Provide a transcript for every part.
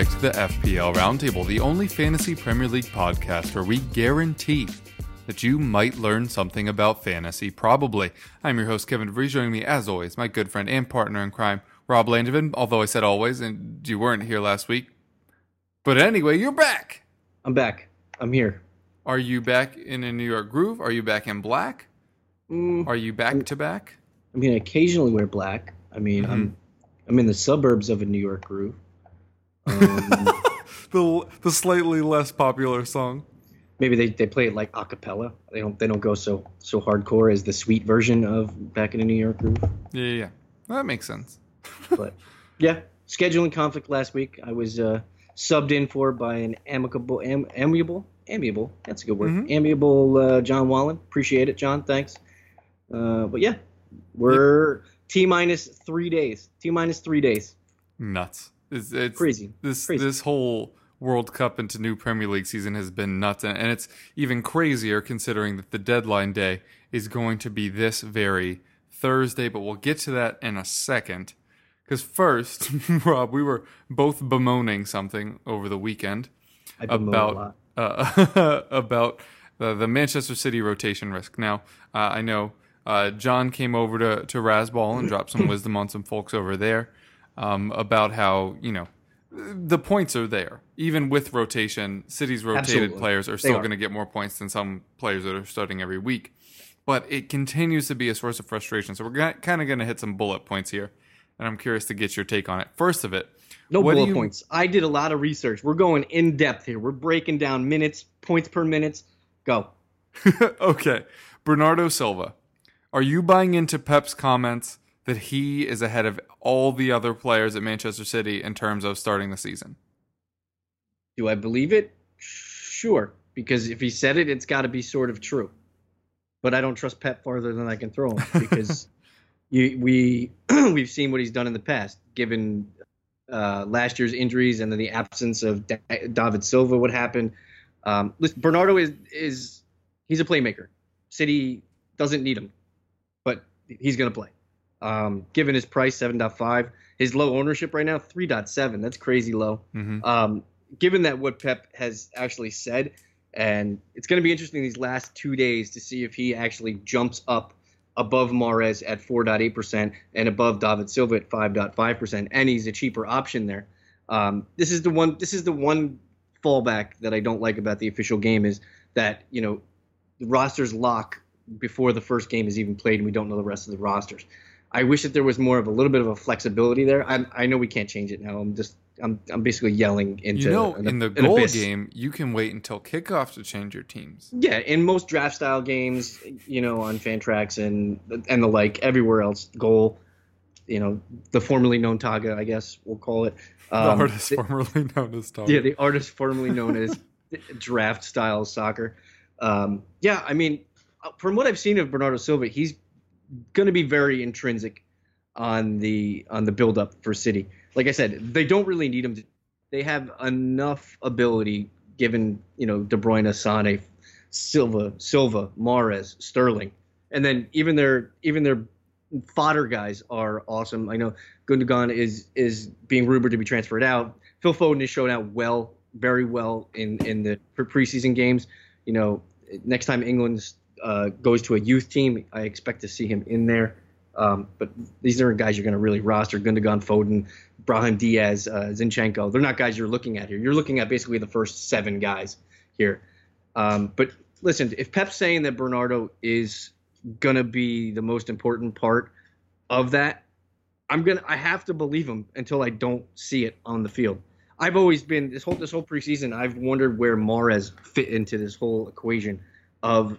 To the FPL Roundtable, the only fantasy Premier League podcast where we guarantee that you might learn something about fantasy. Probably. I'm your host Kevin DeVries. Joining me, as always, my good friend and partner in crime, Rob Langevin. Although I said always, and you weren't here last week. But anyway, you're back. I'm back. I'm here. Are you back in a New York groove? Are you back in black? Mm, Are you back to back? I mean, I occasionally wear black. I mean, I'm I'm in the suburbs of a New York groove. Um, The the slightly less popular song. maybe they, they play it like a cappella. They don't they don't go so so hardcore as the sweet version of back in a New York groove. Yeah, yeah, yeah. That makes sense. But yeah, scheduling conflict last week. I was uh, subbed in for by an amicable am, amiable amiable. That's a good word. Mhm. Amiable uh, John Wallen. Appreciate it, John. Thanks. Uh, but yeah, we're t minus three days. T minus three days. Nuts. It's, it's Crazy. This Crazy. this whole World Cup into new Premier League season has been nuts, and, and it's even crazier considering that the deadline day is going to be this very Thursday. But we'll get to that in a second. Because first, Rob, we were both bemoaning something over the weekend I bemoan a lot. about uh, about the, the Manchester City rotation risk. Now, uh, I know uh, John came over to to Rasball and dropped some wisdom on some folks over there um, about how you know the points are there even with rotation. City's rotated Absolutely. players are still going to get more points than some players that are starting every week. But it continues to be a source of frustration. So we're kind of going to hit some bullet points here, and I'm curious to get your take on it. First of it, No bullet you- points. I did a lot of research. We're going in depth here. We're breaking down minutes, points per minutes. Go. okay, Bernardo Silva. Are you buying into Pep's comments that he is ahead of all the other players at Manchester City in terms of starting the season? Do I believe it? Sure, because if he said it, it's got to be sort of true. But I don't trust Pep farther than I can throw him because you, we we've seen what he's done in the past, given uh, last year's injuries and then the absence of Da- David Silva. What happened? Um, listen, Bernardo is is he's a playmaker. City doesn't need him, but he's going to play. Um, given his price, seven point five, his low ownership right now, three point seven. That's crazy low hmm um, given that what Pep has actually said, and it's going to be interesting these last two days to see if he actually jumps up above Mahrez at 4.8% and above David Silva at 5.5%, and he's a cheaper option there. Um, this is the one. This is the one fallback that I don't like about the official game is that you know the rosters lock before the first game is even played, and we don't know the rest of the rosters. I wish that there was more of a little bit of a flexibility there. I, I know we can't change it now. I'm just I'm I'm basically yelling into You know, an- in the an goal abyss. game, you can wait until kickoff to change your teams. Yeah, in most draft style games, you know, on Fantrax and and the like, everywhere else, goal, you know, the formerly known Taga, I guess we'll call it. The Um, artist the- formerly known as Tom. yeah, the artist formerly known as draft style soccer. Um, yeah, I mean, uh, from what I've seen of Bernardo Silva, he's going to be very intrinsic on the on the build up for City. Like I said, they don't really need him. To, they have enough ability given you know De Bruyne, Sane, Silva, Silva, Mahrez, Sterling, and then even their even their fodder guys are awesome. I know Gundogan is is being rumored to be transferred out. Phil Foden has shown out well, very well in in the pre- preseason games. You know, next time England uh, goes to a youth team, I expect to see him in there. Um, but these aren't guys you're going to really roster. Gundogan, Foden, Brahim Diaz, uh, Zinchenko. They're not guys you're looking at here. You're looking at basically the first seven guys here. Um, but listen, if Pep's saying that Bernardo is going to be the most important part of that, I'm gonna I have to believe him until I don't see it on the field. I've always been this whole this whole preseason. I've wondered where Mahrez fit into this whole equation of,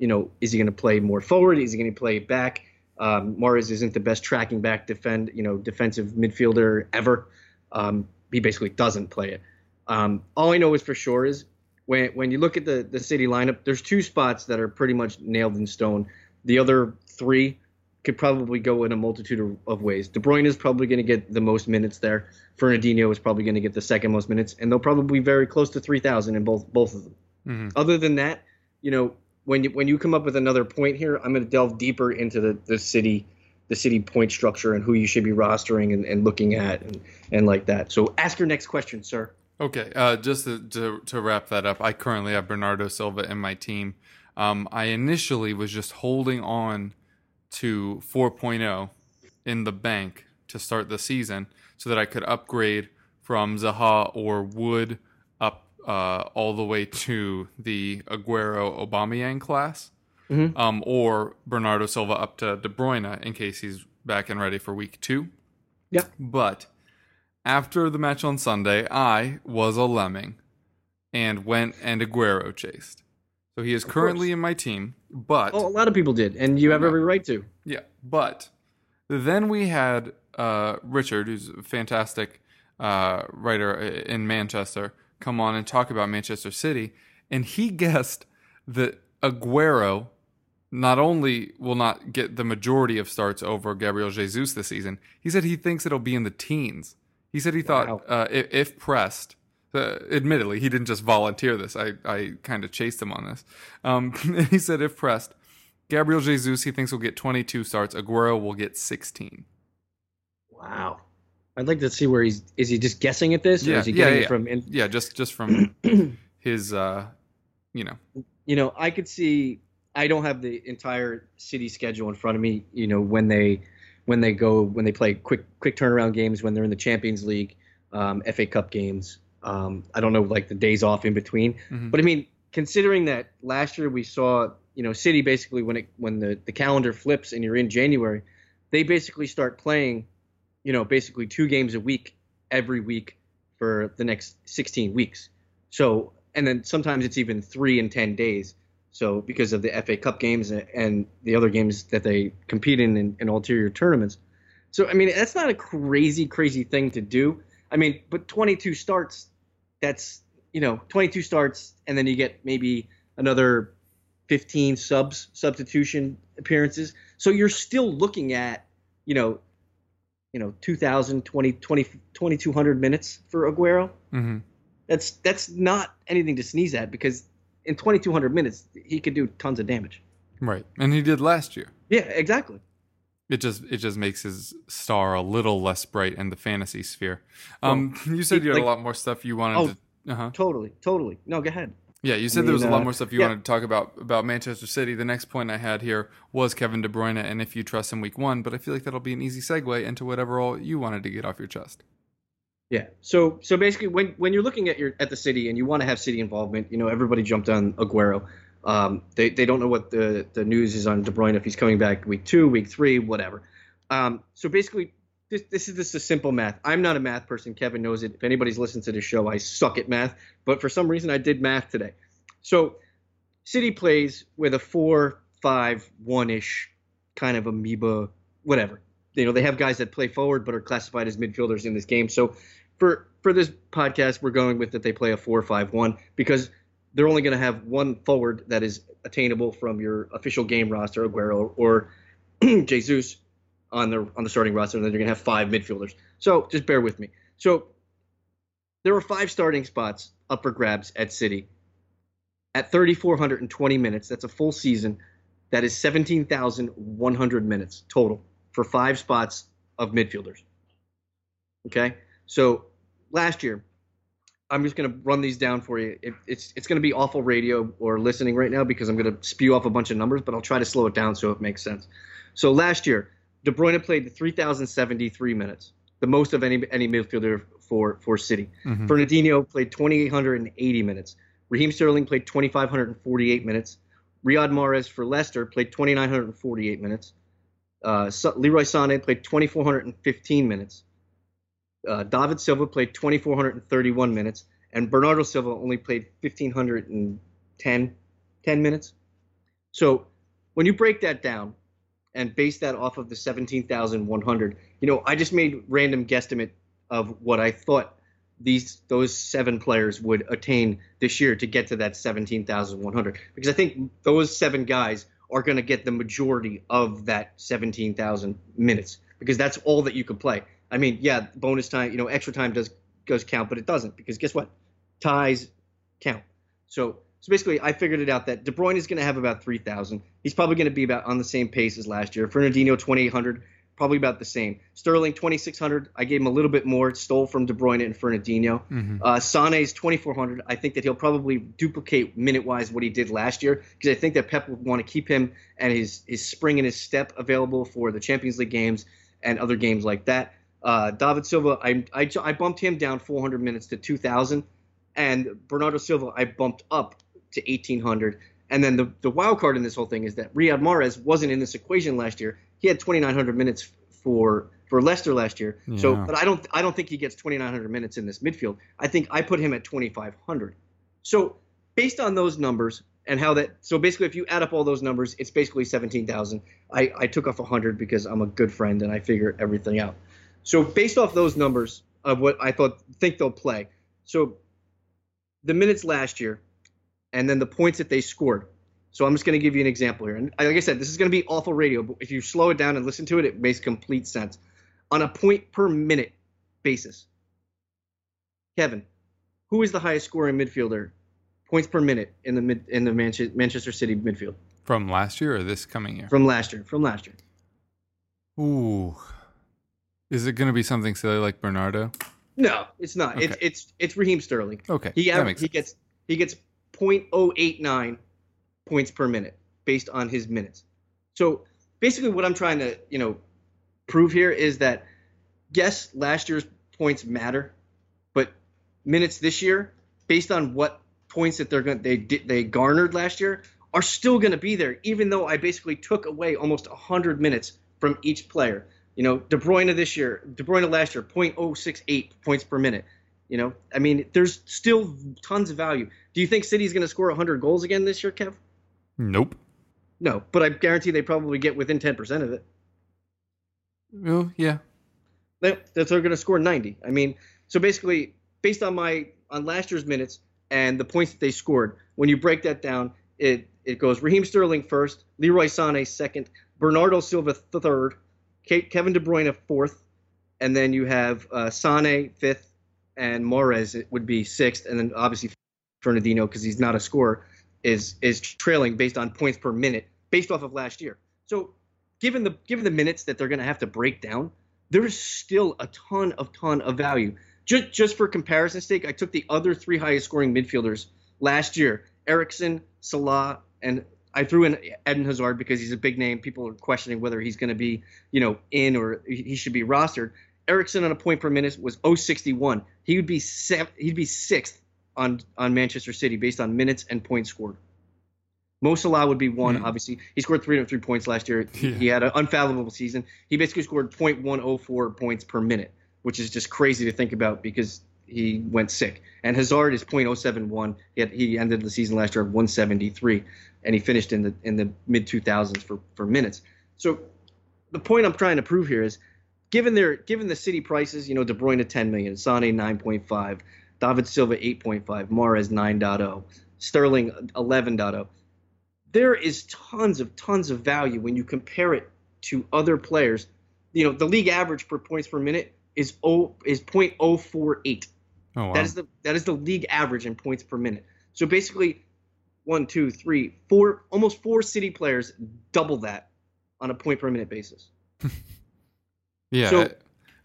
you know, is he going to play more forward? Is he going to play back? Um, Mahrez isn't the best tracking back defend, you know, defensive midfielder ever. Um, he basically doesn't play it. Um, all I know is for sure is when when you look at the the city lineup, there's two spots that are pretty much nailed in stone. The other three could probably go in a multitude of, of ways. De Bruyne is probably going to get the most minutes there. Fernandinho is probably going to get the second most minutes, and they'll probably be very close to 3,000 in both both of them. Mm-hmm. Other than that, you know, when you when you come up with another point here, I'm going to delve deeper into the the city the city point structure and who you should be rostering and, and looking at and, and like that. So ask your next question, sir. Okay, uh, just to, to, to wrap that up, I currently have Bernardo Silva in my team. Um, I initially was just holding on to 4.0 in the bank to start the season so that I could upgrade from Zaha or Wood uh, all the way to the Aguero Aubameyang class, mm-hmm. um, or Bernardo Silva up to De Bruyne in case he's back and ready for week two. Yeah. But after the match on Sunday, I was a lemming and went and Aguero chased. So he is of currently course. in my team, but oh, a lot of people did, and you have every right to. Yeah, but then we had uh, Richard, who's a fantastic uh, writer in Manchester, come on and talk about Manchester City, and he guessed that Aguero not only will not get the majority of starts over Gabriel Jesus this season, he said he thinks it'll be in the teens. He said he thought wow. uh, if, if, pressed, uh, admittedly, he didn't just volunteer this. I, I kind of chased him on this. Um, he said, if pressed, Gabriel Jesus, he thinks will get 22 starts. Aguero will get 16. Wow. I'd like to see where he's. Is he just guessing at this? Yeah, is he yeah, getting yeah. from? In- yeah, just just from his, uh, you know. You know, I could see. I don't have the entire city schedule in front of me. You know, when they when they go when they play quick quick turnaround games when they're in the Champions League, um, FA Cup games, um, I don't know like the days off in between, mm-hmm. but I mean, considering that last year we saw you know City basically when it when the the calendar flips and you're in January, they basically start playing, you know, basically two games a week every week for the next 16 weeks. So and then sometimes it's even three and ten days. So because of the FA Cup games and the other games that they compete in in, in ulterior tournaments. So I mean that's not a crazy crazy thing to do. I mean, but 22 starts that's you know 22 starts and then you get maybe another 15 subs substitution appearances so you're still looking at you know you know 2000 20, 20 2200 minutes for aguero mm-hmm. that's that's not anything to sneeze at because in 2200 minutes he could do tons of damage right and he did last year yeah exactly it just it just makes his star a little less bright in the fantasy sphere. Um, well, you said you had like, a lot more stuff you wanted oh, to. Uh-huh. Totally, totally. No, go ahead. Yeah, you said there was a lot uh, more stuff you yeah. wanted to talk about about Manchester City. The next point I had here was Kevin De Bruyne and if you trust him week one, but I feel like that'll be an easy segue into whatever all you wanted to get off your chest. Yeah. So so basically when when you're looking at your at the city and you want to have city involvement, you know, everybody jumped on Aguero. Um, they, they don't know what the, the news is on De Bruyne if he's coming back week two, week three, whatever. Um, so basically, this, this is just a simple math. I'm not a math person. Kevin knows it. If anybody's listened to the show, I suck at math. But for some reason, I did math today. So City plays with a four, five, one ish kind of amoeba, whatever. You know, they have guys that play forward but are classified as midfielders in this game. So for for this podcast, we're going with that they play a four, five, one because they're only going to have one forward that is attainable from your official game roster, Aguero or Jesus on the on the starting roster, and then you're to have five midfielders. So just bear with me. So there are five starting spots up for grabs at City. At 3,420 minutes, that's a full season. That is 17,100 minutes total for five spots of midfielders. Okay, so last year I'm just to run these down for you. It, it's it's to be awful radio or listening right now because I'm to spew off a bunch of numbers, but I'll try to slow it down so it makes sense. So last year, De Bruyne played 3,073 minutes, the most of any any midfielder for for City. Mm-hmm. Fernandinho played 2,880 minutes. Raheem Sterling played 2,548 minutes. Riyad Mahrez for Leicester played 2,948 minutes. Uh, Leroy Sané played 2,415 minutes uh, David Silva played 2,431 minutes, and Bernardo Silva only played 1,510 10 minutes. So when you break that down and base that off of the 17,100, you know, I just made random guesstimate of what I thought these those seven players would attain this year to get to that 17,100 because I think those seven guys are going to get the majority of that 17,000 minutes because that's all that you could play. I mean, yeah, bonus time, you know, extra time does does count, but it doesn't because guess what? Ties count. So so basically, I figured it out that De Bruyne is going to have about 3,000. He's probably going to be about on the same pace as last year. Fernandinho 2,800 probably about the same. Sterling 2600. I gave him a little bit more. Stole from De Bruyne and Fernandinho. Mm-hmm. Uh, Sane's 2400. I think that he'll probably duplicate minute wise what he did last year because I think that Pep would want to keep him and his his spring and his step available for the Champions League games and other games like that. Uh, David Silva, I, I I bumped him down 400 minutes to 2000, and Bernardo Silva I bumped up to 1800. And then the, the wild card in this whole thing is that Riyad Mahrez wasn't in this equation last year he had 2,900 minutes for for Leicester last year. Yeah. So, but I don't I don't think he gets 2,900 minutes in this midfield. I think I put him at 2,500. So, based on those numbers and how that so basically if you add up all those numbers, it's basically 17,000. I I took off 100 because I'm a good friend and I figure everything out. So, based off those numbers of what I thought think they'll play. So, the minutes last year and then the points that they scored. So I'm just going to give you an example here. And like I said, this is going to be awful radio, but if you slow it down and listen to it, it makes complete sense. On a point per minute basis, Kevin, who is the highest scoring midfielder, points per minute in the mid, in the Manchester City midfield? From last year or this coming year? From last year. From last year. Ooh, is it going to be something silly like Bernardo? No, it's not. Okay. It's it's it's Raheem Sterling. Okay, he he sense. gets he gets 0.089 points per minute based on his minutes. So basically, what I'm trying to you know prove here is that yes, last year's points matter, but minutes this year, based on what points that they're going they they garnered last year, are still going to be there, even though I basically took away almost 100 minutes from each player. You know, De Bruyne this year, De Bruyne last year, 0.068 points per minute. You know, I mean, there's still tons of value. Do you think City's going to score 100 goals again this year, Kev? Nope. No, but I guarantee they probably get within 10% of it. Oh, yeah. They, they're going to score 90. I mean, so basically, based on my on last year's minutes and the points that they scored, when you break that down, it it goes Raheem Sterling first, Leroy Sané second, Bernardo Silva third, Kevin De Bruyne fourth, and then you have uh, Sané fifth, and Mahrez would be sixth, and then obviously Fernandinho because he's not a scorer is is trailing based on points per minute based off of last year. So given the given the minutes that they're going to have to break down, there's still a ton of ton of value. Just just for comparison's sake, I took the other three highest scoring midfielders last year: Eriksen, Salah, and I threw in Eden Hazard because he's a big name. People are questioning whether he's going to be, you know, in or he should be rostered. Eriksen on a point per minute was 061. He would be he'd be sixth on on Manchester City based on minutes and points scored. Mo Salah would be one, mm. obviously. He scored 303 points last year. Yeah. He had an unfathomable season. He basically scored 0.104 points per minute, which is just crazy to think about because he went sick. And Hazard is 0.071. He, had, he ended the season last year at 173, and he finished in the in the mid 2000s for for minutes. So the point I'm trying to prove here is, given their given the city prices, you know, De Bruyne 10 million, Sane 9.5, David Silva 8.5, Mahrez 9.0, Sterling 11.0. There is tons of tons of value when you compare it to other players. You know, the league average per points per minute is o is 0.048. Oh, wow. That is the that is the league average in points per minute. So basically, one, two, three, four, almost four city players double that on a point per minute basis. yeah. So,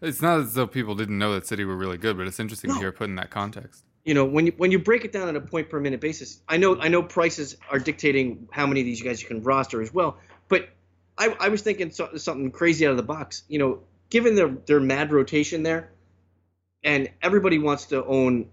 it's not as though people didn't know that City were really good, but it's interesting no. to hear put in that context. You know, when you when you break it down on a point per minute basis, I know I know prices are dictating how many of these guys you can roster as well. But I, I was thinking so, something crazy out of the box. You know, given their their mad rotation there, and everybody wants to own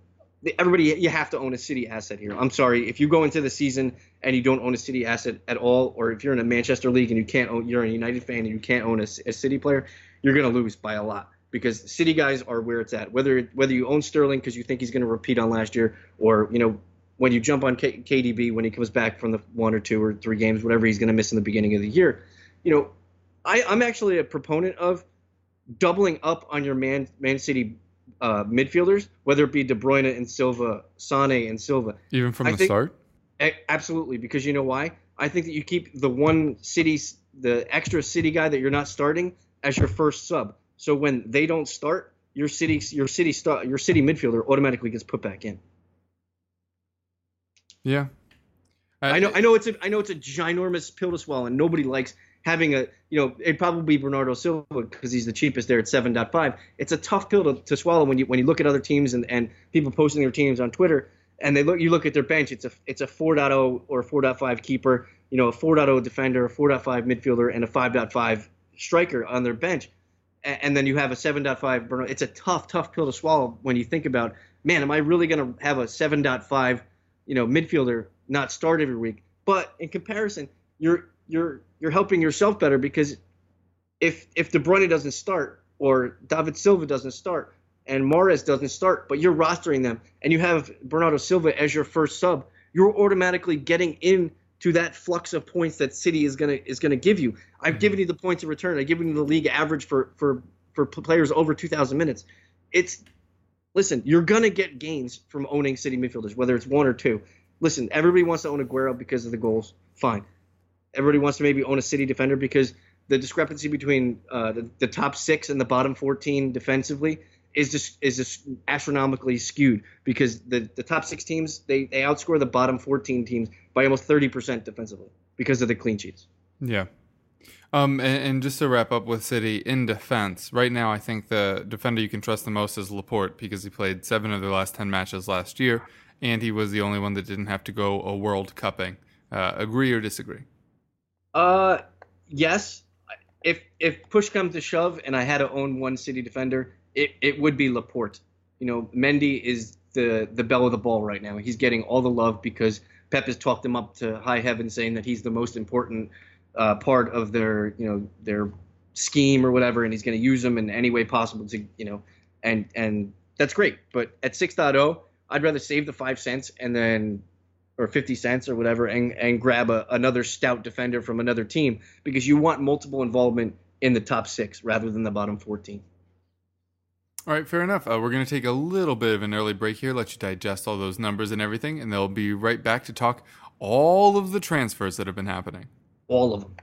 everybody you have to own a city asset here. I'm sorry if you go into the season and you don't own a city asset at all, or if you're in a Manchester league and you can't own, you're a United fan and you can't own a, a city player, you're going to lose by a lot because city guys are where it's at. Whether whether you own Sterling because you think he's going to repeat on last year, or you know when you jump on K- KDB when he comes back from the one or two or three games, whatever he's going to miss in the beginning of the year, you know, I, I'm actually a proponent of doubling up on your Man Man City uh, midfielders, whether it be De Bruyne and Silva, Sane and Silva. Even from I the think- start? A- absolutely, because you know why? I think that you keep the one city, the extra city guy that you're not starting as your first sub. So when they don't start, your city, your city your city midfielder automatically gets put back in. Yeah. I know, I know it's a, I know it's a ginormous pill to swallow, and nobody likes having a, you know, it'd probably be Bernardo Silva because he's the cheapest there at 7.5. It's a tough pill to, to swallow when you when you look at other teams and, and people posting their teams on Twitter, and they look, you look at their bench, it's a it's a 4.0 or 4.5 keeper, you know, a 4.0 defender, a 4.5 midfielder, and a 5.5 striker on their bench, and, then you have a 7.5 Bernardo. It's a tough, tough pill to swallow when you think about, man, am I really going to have a 7.5, you know, midfielder not start every week? But in comparison, you're you're you're helping yourself better because if if De Bruyne doesn't start or David Silva doesn't start and Mahrez doesn't start, but you're rostering them and you have Bernardo Silva as your first sub, you're automatically getting in to that flux of points that City is gonna is gonna give you. I've given you the points of return. I've given you the league average for for for players over 2,000 minutes. It's listen, you're gonna get gains from owning City midfielders, whether it's one or two. Listen, everybody wants to own Aguero because of the goals. Fine. Everybody wants to maybe own a City defender because the discrepancy between uh, the, the top six and the bottom 14 defensively is just is just astronomically skewed because the, the top six teams they, they outscore the bottom 14 teams by almost 30% defensively because of the clean sheets. Yeah. Um, and, and just to wrap up with City in defense, right now I think the defender you can trust the most is Laporte because he played seven of their last ten matches last year, and he was the only one that didn't have to go a World Cupping. Uh, agree or disagree? Uh, yes. If if push comes to shove, and I had to own one City defender, it, it would be Laporte. You know, Mendy is the the belle of the ball right now. He's getting all the love because Pep has talked him up to high heaven, saying that he's the most important uh, part of their you know their scheme or whatever, and he's going to use them in any way possible to you know, and and that's great. But at 6.0, I'd rather save the five cents and then or 50 cents or whatever and, and grab a, another stout defender from another team because you want multiple involvement in the top six rather than the bottom 14. All right, fair enough. Uh, we're going to take a little bit of an early break here, let you digest all those numbers and everything, and they'll be right back to talk all of the transfers that have been happening. All of them.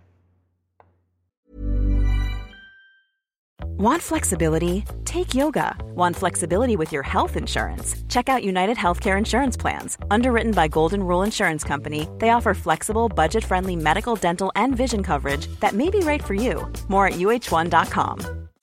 Want flexibility? Take yoga. Want flexibility with your health insurance? Check out United Healthcare Insurance Plans. Underwritten by Golden Rule Insurance Company, they offer flexible, budget friendly medical, dental, and vision coverage that may be right for you. More at uh1.com.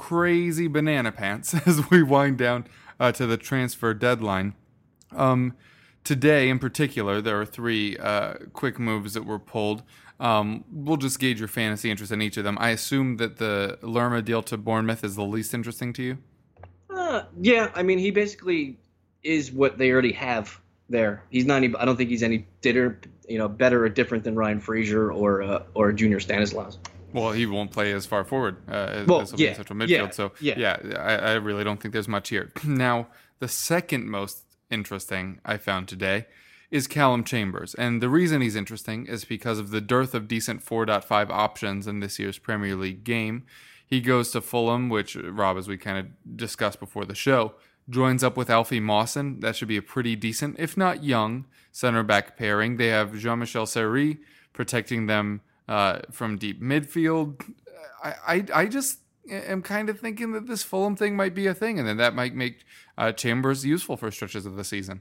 crazy banana pants as we wind down uh, to the transfer deadline. Um, today, in particular, there are three uh, quick moves that were pulled. Um, we'll just gauge your fantasy interest in each of them. I assume that the Lerma deal to Bournemouth is the least interesting to you. Uh, yeah, I mean, he basically is what they already have there. He's not. Any, I don't think he's any ditter, you know, better or different than Ryan Fraser or uh, or Junior Stanislas. Well, he won't play as far forward uh, as, Well, as will be in yeah, central midfield. yeah, so yeah. I, I really don't think there's much here. Now, the second most interesting I found today is Calum Chambers, and the reason he's interesting is because of the dearth of decent 4.5 options in this year's Premier League game. He goes to Fulham, which Rob, as we kind of discussed before the show, joins up with Alfie Mawson. That should be a pretty decent, if not young, center back pairing. They have Jean Michel Seri protecting them uh, from deep midfield. I, I, I just, am kind of thinking that this Fulham thing might be a thing, and then that might make uh, Chambers useful for stretches of the season.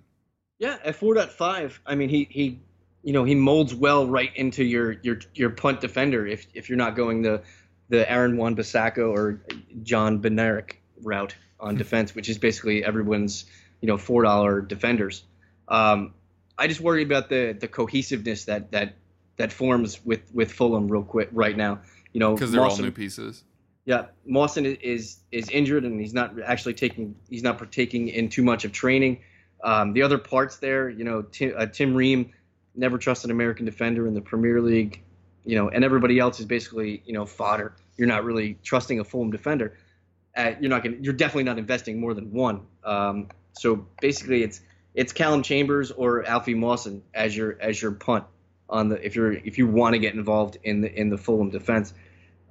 Yeah, at 4.5, I mean, he he, you know, he molds well right into your your your punt defender if if you're not going the the Aaron Wan-Bissaka or John Bednarek route on defense, which is basically everyone's you know four dollar defenders. Um, I just worry about the the cohesiveness that that that forms with with Fulham real quick right now. You know, because they're Mawson, all new pieces. Yeah, Mawson is is injured and he's not actually taking he's not partaking in too much of training. Um, the other parts there, you know, Tim, uh, Tim Ream never trust an American defender in the Premier League, you know, and everybody else is basically you know fodder. You're not really trusting a Fulham defender. Uh, you're not going. You're definitely not investing more than one. Um, so basically, it's it's Calum Chambers or Alfie Mawson as your as your punt on the if you're if you want to get involved in the in the Fulham defense.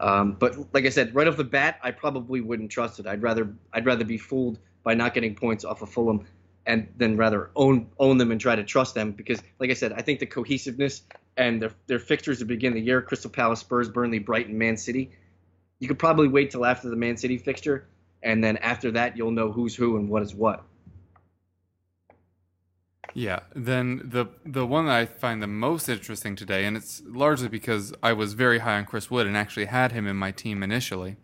Um, but like I said, right off the bat, I probably wouldn't trust it. I'd rather I'd rather be fooled by not getting points off of Fulham and then rather own own them and try to trust them because like I said, I think the cohesiveness and their their fixtures to begin the year, Crystal Palace, Spurs, Burnley, Brighton, Man City. You could probably wait till after the Man City fixture, and then after that you'll know who's who and what is what. Yeah, then the the one that I find the most interesting today, and it's largely because I was very high on Chris Wood and actually had him in my team initially,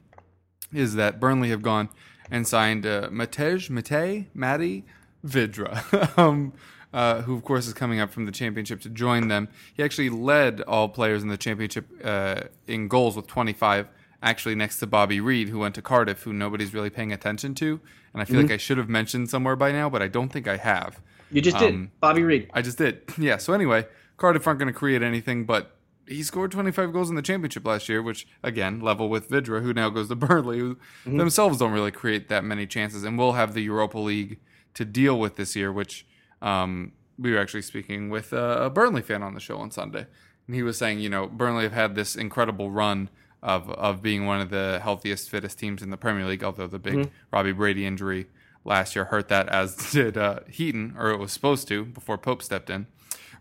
is that Burnley have gone and signed uh, Matej, Matej, Matty Vydra, um, uh, who of course is coming up from the championship to join them. He actually led all players in the championship uh, in goals with 25, actually next to Bobby Reid, who went to Cardiff, who nobody's really paying attention to, and I feel mm-hmm. like I should have mentioned somewhere by now, but I don't think I have. You just um, did. Bobby Reid. I just did. Yeah. So anyway, Cardiff aren't going to create anything, but he scored 25 goals in the championship last year, which again, level with Vydra, who now goes to Burnley, who mm-hmm. themselves don't really create that many chances, and will have the Europa League to deal with this year. Which um, we were actually speaking with a Burnley fan on the show on Sunday, and he was saying, you know, Burnley have had this incredible run of of being one of the healthiest, fittest teams in the Premier League, although the big mm-hmm. Robbie Brady injury last year hurt that, as did uh, Heaton, or it was supposed to before Pope stepped in.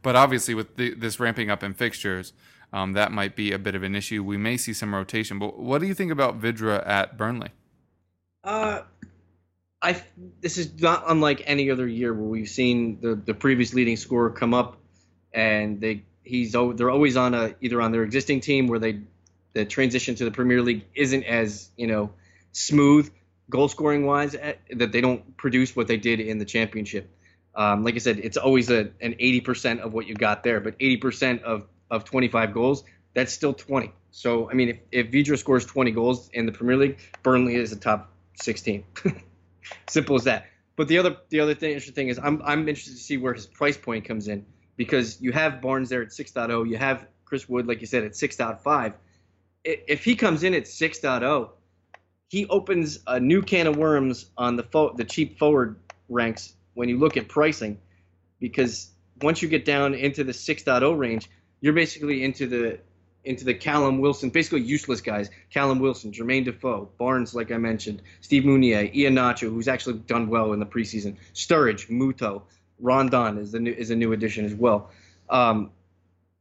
But obviously, with the, this ramping up in fixtures, um, that might be a bit of an issue. We may see some rotation. But what do you think about Vydra at Burnley? Uh, I this is not unlike any other year where we've seen the the previous leading scorer come up, and they he's they're always on a either on their existing team where they the transition to the Premier League isn't as you know smooth goal scoring wise eh, that they don't produce what they did in the championship. Um, like I said, it's always a, an 80% of what you got there, but 80% of, of 25 goals, that's still 20. So, I mean, if, if Vydra scores 20 goals in the Premier League, Burnley is a top 16. Simple as that. But the other the other thing interesting thing is I'm I'm interested to see where his price point comes in because you have Barnes there at 6.0, you have Chris Wood like you said at 6.5. If he comes in at 6.0, he opens a new can of worms on the fo- the cheap forward ranks when you look at pricing, because once you get down into the 6.0 range, you're basically into the into the Callum Wilson, basically useless guys. Callum Wilson, Jermaine Defoe, Barnes, like I mentioned, Steve Mounié, Iheanacho, who's actually done well in the preseason, Sturridge, Muto, Rondon is the new is a new addition as well. Um,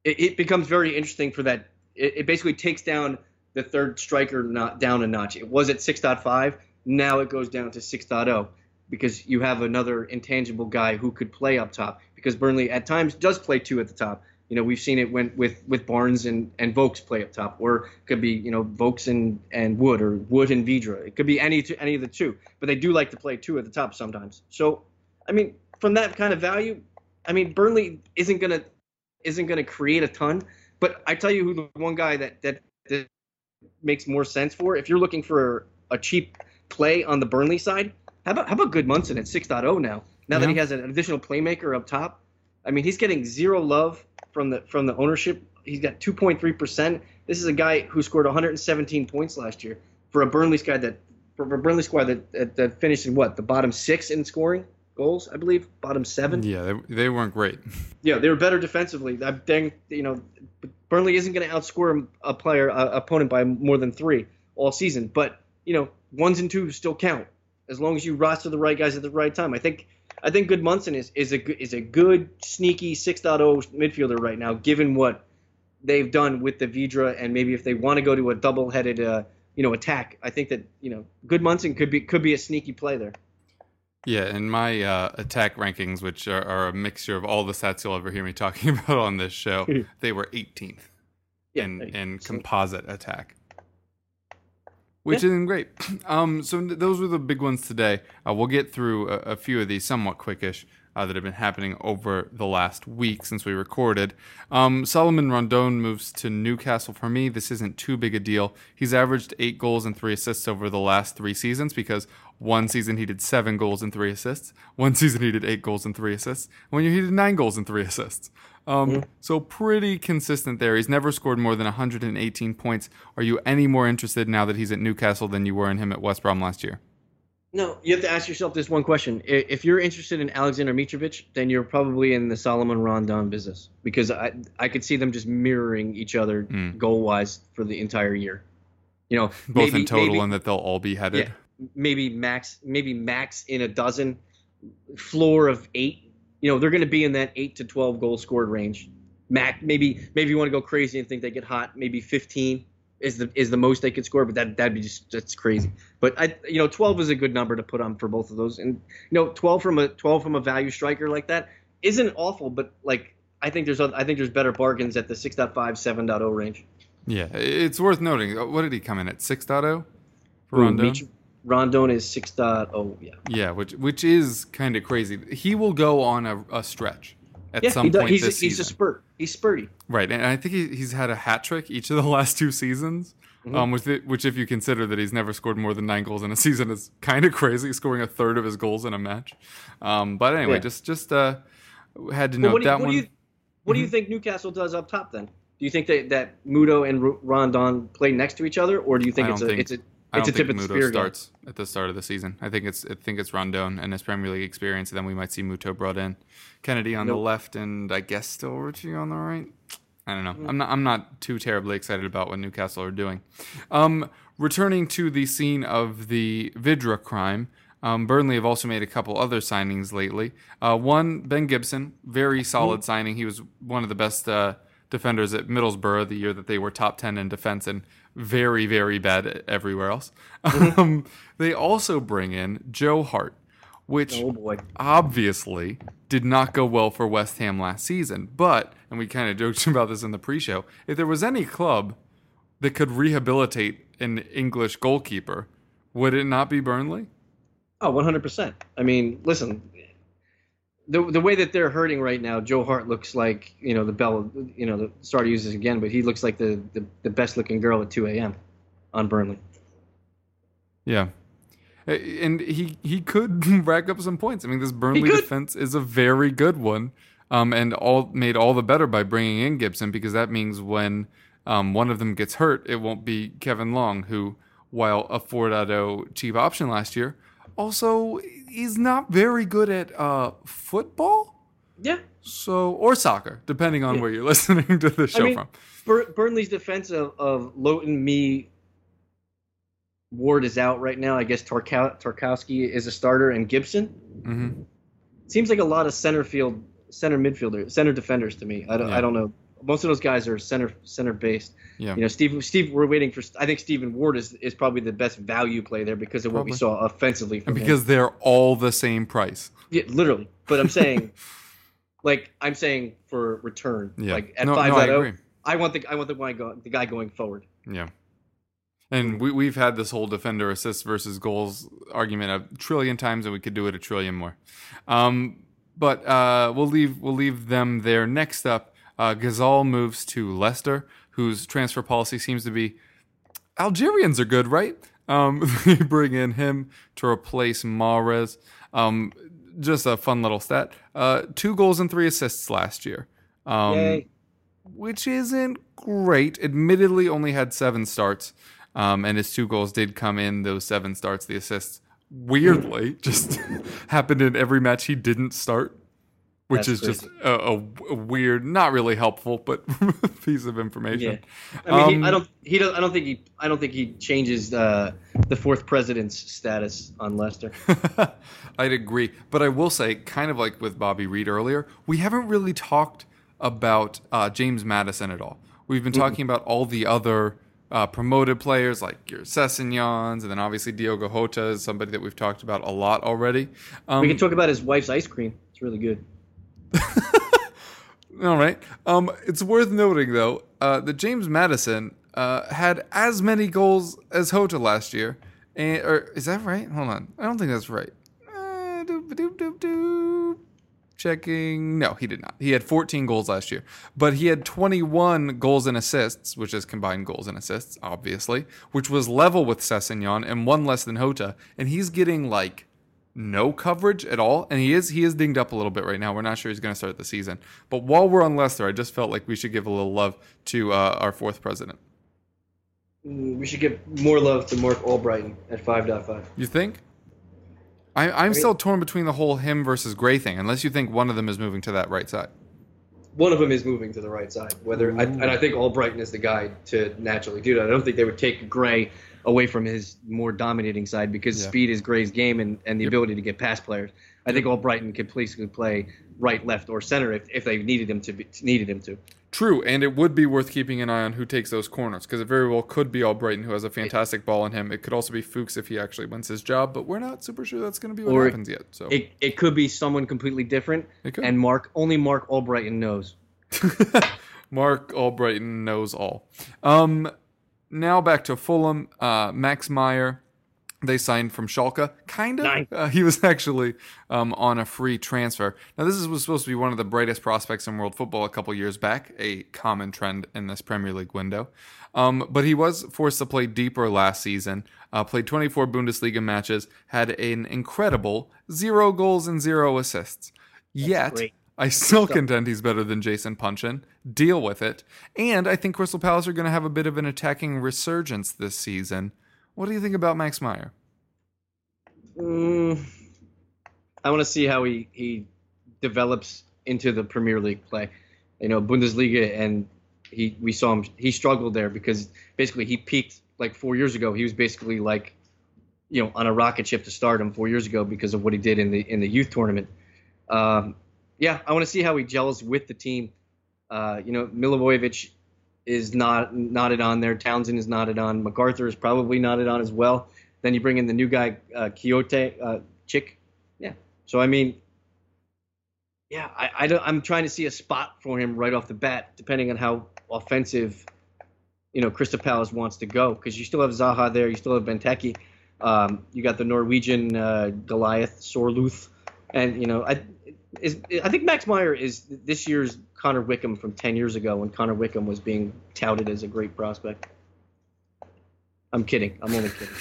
it, it, becomes very interesting for that. It, it basically takes down the third striker not down a notch. It was at 6.5. Now it goes down to 6.0 because you have another intangible guy who could play up top. Because Burnley at times does play two at the top. You know, we've seen it when with with Barnes and and Vokes play up top, or could be you know Vokes and and Wood, or Wood and Vydra. It could be any any of the two, but they do like to play two at the top sometimes. So, I mean, from that kind of value, I mean, Burnley isn't gonna isn't gonna create a ton. But I tell you who the one guy that, that makes more sense for. If you're looking for a cheap play on the Burnley side, how about how about Gudmundsson at 6.0 now? Now yeah. that he has an additional playmaker up top, I mean he's getting zero love from the from the ownership. He's got 2.3 percent. This is a guy who scored 117 points last year for a Burnley squad that for a Burnley squad that, that, that finished in what the bottom six in scoring goals, I believe, bottom seven. Yeah, they, they weren't great. Yeah, they were better defensively. I think you know Burnley isn't going to outscore a player, a opponent by more than three all season. But you know, ones and twos still count as long as you roster the right guys at the right time. I think I think Gudmundsson is is a is a good sneaky 6.0 midfielder right now, given what they've done with the Vydra, and maybe if they want to go to a double-headed uh, you know attack. I think that you know Gudmundsson could be could be a sneaky play there. Yeah, in my uh, attack rankings, which are, are, a mixture of all the stats you'll ever hear me talking about on this show, they were 18th yeah, in, in composite attack, which yeah. isn't great. Um, so those were the big ones today. Uh, we'll get through a, a, few of these somewhat quickish uh, that have been happening over the last week since we recorded. Um, Salomon Rondon moves to Newcastle. For me, this isn't too big a deal. He's averaged eight goals and three assists over the last three seasons because one season he did seven goals and three assists. One season he did eight goals and three assists. One year he did nine goals and three assists. Um, mm-hmm. So pretty consistent there. He's never scored more than 118 points. Are you any more interested now that he's at Newcastle than you were in him at West Brom last year? No, you have to ask yourself this one question. If you're interested in Alexander Mitrovic, then you're probably in the Salomon Rondon business because I I could see them just mirroring each other mm. goal wise for the entire year. You know, both maybe, in total maybe, and that they'll all be headed. Yeah, maybe max, maybe max in a dozen, floor of eight. You know, they're going to be in that eight to twelve goal scored range. Mac, maybe maybe you want to go crazy and think they get hot. Maybe fifteen is the is the most they could score, but that that'd be just that's crazy. But I you know 12 is a good number to put on for both of those, and you know 12 from a 12 from a value striker like that isn't awful, but like I think there's I think there's better bargains at the 6.5 7.0 range. Yeah, it's worth noting. Uh, what did he come in at 6.0 for Rondon? Rondon is 6.0, yeah. Yeah, which which is kind of crazy. He will go on a, a stretch at yeah, some point he's, this a, he's season. a spurt. He's spurty. Right, and I think he, he's had a hat trick each of the last two seasons. Mm-hmm. Um, with it, which, if you consider that he's never scored more than nine goals in a season, is kind of crazy. Scoring a third of his goals in a match. Um, but anyway, yeah. just just uh, had to note what that what one. Do you, what mm-hmm. do you think Newcastle does up top then? Do you think that that Muto and Rondon play next to each other, or do you think it's a think, it's a I don't think Muto starts at the start of the season. I think it's I think it's Rondon and his Premier League experience, and then we might see Muto brought in, Kenedy on nope. the left, and I guess still Ritchie on the right. I don't know. Mm. I'm not. I'm not too terribly excited about what Newcastle are doing. Um, returning to the scene of the Vydra crime, um, Burnley have also made a couple other signings lately. Uh, one, Ben Gibson, very solid mm. signing. He was one of the best uh, defenders at Middlesbrough the year that they were top ten in defense and very, very bad everywhere else. Mm-hmm. Um, they also bring in Joe Hart, which oh obviously did not go well for West Ham last season. But, and we kind of joked about this in the pre show, if there was any club that could rehabilitate an English goalkeeper, would it not be Burnley? Oh, 100%. I mean, listen, the the way that they're hurting right now, Joe Hart looks like you know the belle. You know, the sorry to use this again, but he looks like the the, the best looking girl at 2 a.m. on Burnley. Yeah, and he he could rack up some points. I mean, this Burnley defense is a very good one, um, and all made all the better by bringing in Gibson because that means when um, one of them gets hurt, it won't be Kevin Long, who while a 4.0 cheap option last year, also he's not very good at uh, football. Yeah. So or soccer, depending on yeah. where you're listening to the show I mean, from. Bur- Burnley's defense of, of Lowton, Mee, Ward is out right now. I guess Tarkow- Tarkowski is a starter, and Gibson. Mm-hmm. Seems like a lot of center field, center midfielder, center defenders to me. I don't, yeah. I don't know. Most of those guys are center center based. Yeah. You know, Steve. Steve, we're waiting for. I think Stephen Ward is is probably the best value play there because of probably. what we saw offensively. From and because him. they're all the same price. Yeah, literally. But I'm saying, like I'm saying for return, yeah. like at no, five no, I, agree. I want the I want the guy go, the guy going forward. Yeah. And we, we've had this whole defender assists versus goals argument a trillion times, and we could do it a trillion more. Um, but uh, we'll leave we'll leave them there. Next up, uh, Ghezzal moves to Leicester, whose transfer policy seems to be Algerians are good, right? Um, they bring in him to replace Mahrez. Um, just a fun little stat: uh, two goals and three assists last year. Um, which isn't great. Admittedly, only had seven starts. Um, and his two goals did come in those seven starts. The assists, weirdly, just happened in every match he didn't start, which That's is crazy. just a, a, a, weird, not really helpful, but piece of information. Yeah. I mean, um, he, I don't. He does. I don't think he. I don't think he changes uh, the fourth president's status on Leicester. I'd agree, but I will say, kind of like with Bobby Reid earlier, we haven't really talked about uh, James Maddison at all. We've been talking mm-hmm. about all the other uh, promoted players like your Sessegnons, and then obviously Diogo Jota is somebody that we've talked about a lot already. Um, we can talk about his wife's ice cream. It's really good. all right. Um, it's worth noting though uh, that James Maddison uh, had as many goals as Jota last year. And, or is that right? Hold on. I don't think that's right. Uh, doop, doop, doop, Checking. No, he did not. He had 14 goals last year, but he had 21 goals and assists, which is combined goals and assists, obviously, which was level with Sessegnon and one less than Jota. And he's getting like no coverage at all. And he is he is dinged up a little bit right now. We're not sure he's going to start the season. But while we're on Leicester, I just felt like we should give a little love to uh, our fourth president. Mm, we should give more love to Marc Albrighton at 5.5. You think? I, am still torn between the whole him versus Gray thing, unless you think one of them is moving to that right side. One of them is moving to the right side. Whether I, and I think Albrighton is the guy to naturally do that. I don't think they would take Gray away from his more dominating side because yeah. speed is Gray's game and, and the yep. ability to get past players. I think Albrighton could basically play right, left, or center if, if they needed him to be, needed him to. True, and it would be worth keeping an eye on who takes those corners because it very well could be Albrighton who has a fantastic ball in him. It could also be Fuchs if he actually wins his job, but we're not super sure that's going to be what happens yet. So it, it could be someone completely different. It could. And Mark only Marc Albrighton knows. Marc Albrighton knows all. Um, now back to Fulham. Uh, Max Meyer they signed from Schalke, kind of. Uh, he was actually um, on a free transfer. Now, this was supposed to be one of the brightest prospects in world football a couple years back, a common trend in this Premier League window. Um, but he was forced to play deeper last season, uh, played 24 Bundesliga matches, had an incredible zero goals and zero assists. That's Yet, great. I still contend he's better than Jason Puncheon. Deal with it. And I think Crystal Palace are going to have a bit of an attacking resurgence this season. What do you think about Max Meyer? Mm, I want to see how he, he develops into the Premier League play. You know, Bundesliga, and he we saw him. He struggled there because basically he peaked like four years ago. He was basically like, you know, on a rocket ship to stardom four years ago because of what he did in the in the youth tournament. Um, yeah, I want to see how he gels with the team. Uh, you know, Milivojevic is not knotted on there. Townsend is knotted on. McArthur is probably knotted on as well. Then you bring in the new guy, uh, uh, Chick. Yeah. So I mean, yeah, I, I I'm trying to see a spot for him right off the bat, depending on how offensive, you know, Crystal Palace wants to go. Because you still have Zaha there, you still have Benteke, um, you got the Norwegian uh, Goliath Sorloth, and you know, I is I think Max Meyer is this year's Connor Wickham from 10 years ago when Connor Wickham was being touted as a great prospect. I'm kidding. I'm only kidding.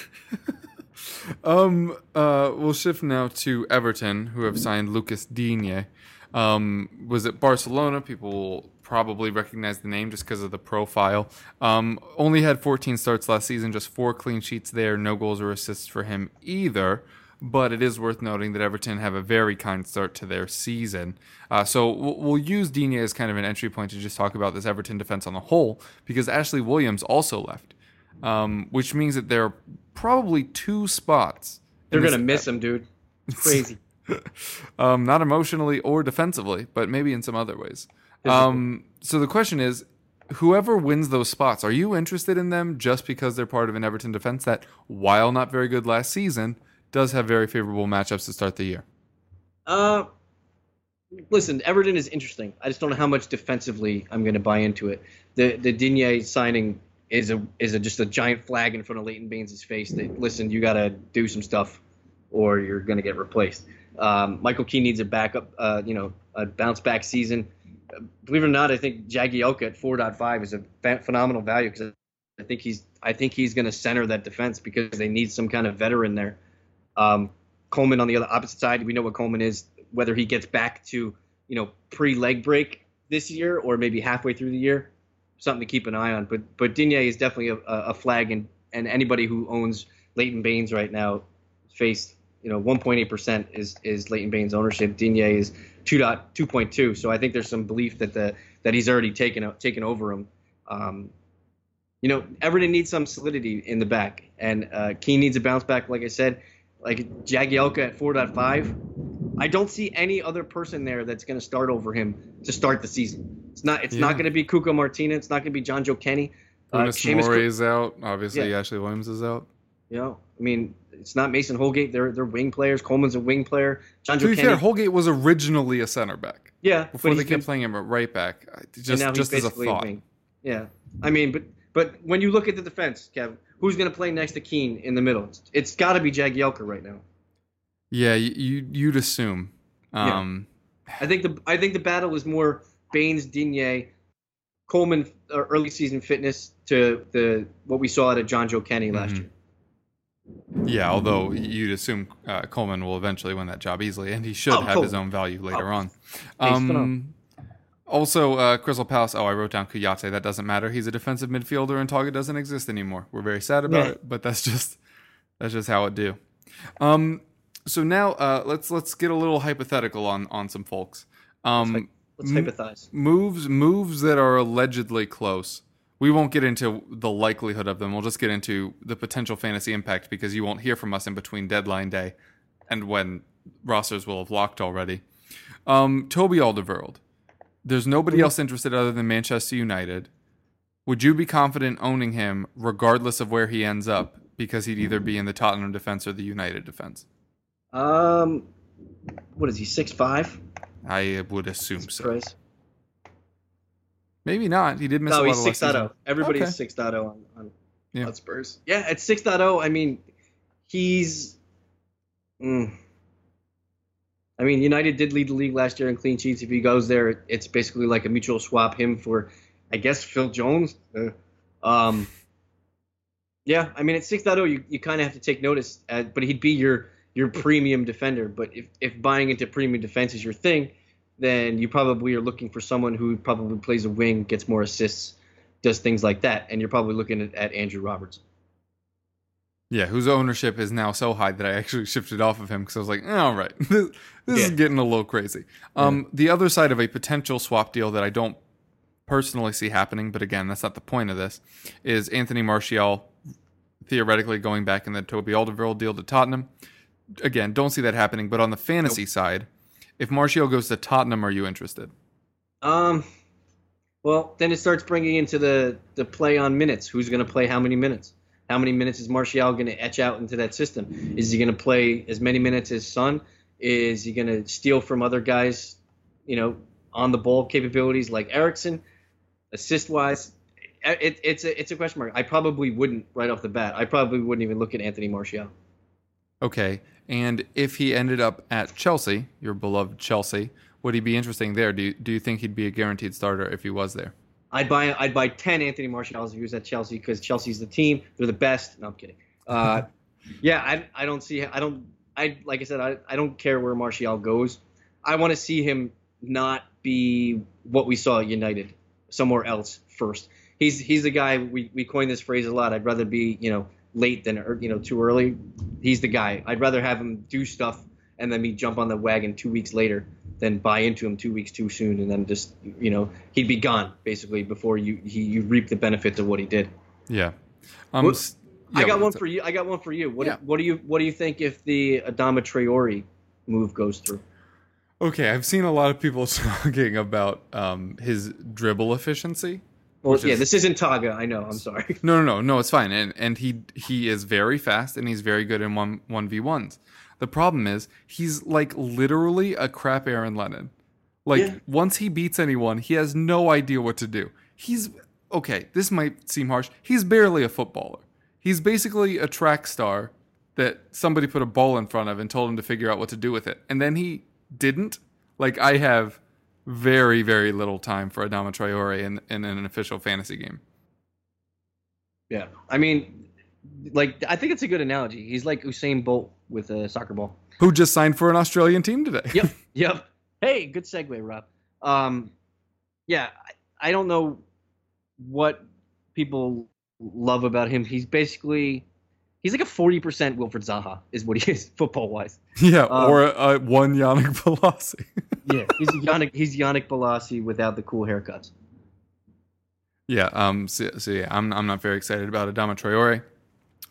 um, uh, we'll shift now to Everton, who have signed Lucas Digne. Um, was it Barcelona? People will probably recognize the name just because of the profile. Um, only had 14 starts last season, just four clean sheets there, no goals or assists for him either but it is worth noting that Everton have a very kind start to their season. Uh, so we'll, we'll, use Digne as kind of an entry point to just talk about this Everton defense on the whole, because Ashley Williams also left, um, which means that there are probably two spots. They're going to miss him, dude. It's crazy. um, not emotionally or defensively, but maybe in some other ways. Um, so the question is, whoever wins those spots, are you interested in them just because they're part of an Everton defense that, while not very good last season, does have very favorable matchups to start the year. Uh, listen, Everton is interesting. I just don't know how much defensively I'm going to buy into it. The the Digne signing is a is a, just a giant flag in front of Leighton Baines' face that listen, you got to do some stuff, or you're going to get replaced. Um, Michael Keane needs a backup, uh, you know, a bounce back season. Believe it or not, I think Jagielka at 4.5 is a phenomenal value because I think he's I think he's going to center that defense because they need some kind of veteran there. Um, Coleman on the other opposite side, we know what Coleman is. Whether he gets back to you know pre leg break this year or maybe halfway through the year, something to keep an eye on. But but Digne is definitely a, a flag, and and anybody who owns Leighton Baines right now faced you know 1.8 percent is is Leighton Baines ownership. Digne is 2.2. So I think there's some belief that the that he's already taken taken over him. Um, you know, Everton needs some solidity in the back, and uh, Keane needs a bounce back. Like I said, like Jagielka at 4.5. I don't see any other person there that's going to start over him to start the season. It's not. It's yeah. not going to be Cuco Martina. It's not going to be Jonjoe Kenny. Uh, Seamus is out. Obviously, Yeah. Ashley Williams is out. You know, I mean, it's not Mason Holgate. They're they're wing players. Coleman's a wing player. John To Joe be Kenny. fair, Holgate was originally a center back yeah, before they kept been- playing him at right back. Just, just as a thought. wing. Yeah, I mean, but but when you look at the defense, Kev, who's going to play next to Keane in the middle? It's, it's got to be Jagielka right now. Yeah, you, you you'd assume. Yeah. Um, I think the I think the battle is more Baines, Digne, Coleman uh, early season fitness to the what we saw out of Jonjoe Kenny last Mhm. year. Yeah, although you'd assume uh, Coleman will eventually win that job easily, and he should Oh, have his own value later Oh, on. Um, also, uh, Crystal Palace. Oh, I wrote down Kuyate. That doesn't matter. He's a defensive midfielder, and Toga doesn't exist anymore. We're very sad about Yeah. it, but that's just that's just how it do. Um, so now uh, let's let's get a little hypothetical on on some folks. Um, Let's Mm. hypothesize. moves moves that are allegedly close. We won't get into the likelihood of them. We'll just get into the potential fantasy impact because you won't hear from us in between deadline day and when rosters will have locked already. Um, Toby Alderweireld. There's nobody else interested other than Manchester United. Would you be confident owning him regardless of where he ends up because he'd either be in the Tottenham defense or the United defense? Um, what is he? Six five. I would assume so. Price. Maybe not. He did miss a No, lot he's of six last oh. season. Everybody's Okay. six on on, Yeah. on Spurs. Yeah, at six I mean, he's. Mm, I mean, United did lead the league last year in clean sheets. If he goes there, it's basically like a mutual swap him for, I guess, Phil Jones. Uh, um, yeah, I mean, at 6.0, you, you kind of have to take notice, uh, but he'd be your your premium defender. But if, if buying into premium defense is your thing, then you probably are looking for someone who probably plays a wing, gets more assists, does things like that, and you're probably looking at, at Andrew Robertson. Yeah, whose ownership is now so high that I actually shifted off of him because I was like, eh, all right, this, this is getting a little crazy. Um, The other side of a potential swap deal that I don't personally see happening, but again, that's not the point of this, is Anthony Martial theoretically going back in the Toby Alderweireld deal to Tottenham. Again, don't see that happening. But on the fantasy side, if Martial goes to Tottenham, are you interested? Um, well, then it starts bringing into the the play on minutes. Who's going to play how many minutes? How many minutes is Martial going to etch out into that system? Is he going to play as many minutes as Son? Is he going to steal from other guys, you know, on the ball capabilities like Eriksen? Assist wise, it, it's a it's a question mark. I probably wouldn't right off the bat. I probably wouldn't even look at Anthony Martial. Okay. And if he ended up at Chelsea, your beloved Chelsea, would he be interesting there? Do you, do you think he'd be a guaranteed starter if he was there? I'd buy I'd buy ten Anthony Martials if he was at Chelsea because Chelsea's the team. They're the best. No, I'm kidding. Uh, yeah, I I don't see I don't I like I said I, I don't care where Martial goes. I want to see him not be what we saw at United, somewhere else first. He's he's the guy we we coined this phrase a lot. I'd rather be you know late than you know too early. He's the guy. I'd rather have him do stuff and then me jump on the wagon two weeks later then buy into him two weeks too soon and then just you know he'd be gone basically before you he, you reap the benefits of what he did. Yeah. Um, s- I yeah, got one for you. I got one for you. What Yeah. what do you what do you think if the Adama Traore move goes through? Okay, I've seen a lot of people talking about um, his dribble efficiency. Well, yeah, is- this isn't Taga. I know. I'm sorry. No, no, no, no. It's fine, and and he he is very fast, and he's very good in one one v ones. The problem is he's like literally a crap Aaron Lennon. Like Yeah. once he beats anyone, he has no idea what to do. He's okay. This might seem harsh. He's barely a footballer. He's basically a track star that somebody put a ball in front of and told him to figure out what to do with it, and then he didn't. Like I have very very little time for Adama Traore in, in an official fantasy game. Yeah, I mean, like I think it's a good analogy. He's like Usain Bolt with a soccer ball. who just signed for an Australian team today. Yep, yep. Hey, good segue, Rob. Um, yeah, I, I don't know what people love about him. He's basically he's like a forty percent Wilfried Zaha is what he is football wise. yeah, Um, or uh, one Yannick Bolasie. Yeah, he's Yannick he's Yannick Bolasie without the cool haircuts. yeah, um, so, so yeah, I'm I'm not very excited about Adama Traore.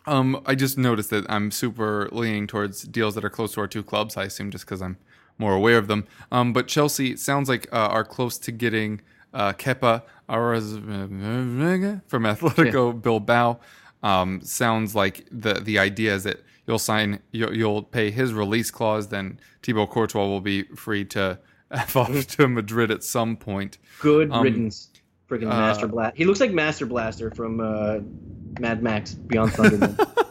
Um, I just noticed that I'm super leaning towards deals that are close to our two clubs. I assume just because I'm more aware of them. Um, but Chelsea sounds like uh, are close to getting uh, Kepa Arrizabalaga from Atletico Bilbao. Um, sounds like the the idea is that you'll sign, you'll, you'll pay his release clause, then Thibaut Courtois will be free to F off to Madrid at some point. Good Um, riddance, friggin' Master Blast. He looks like Master Blaster from uh, Mad Max Beyond Thunderdome.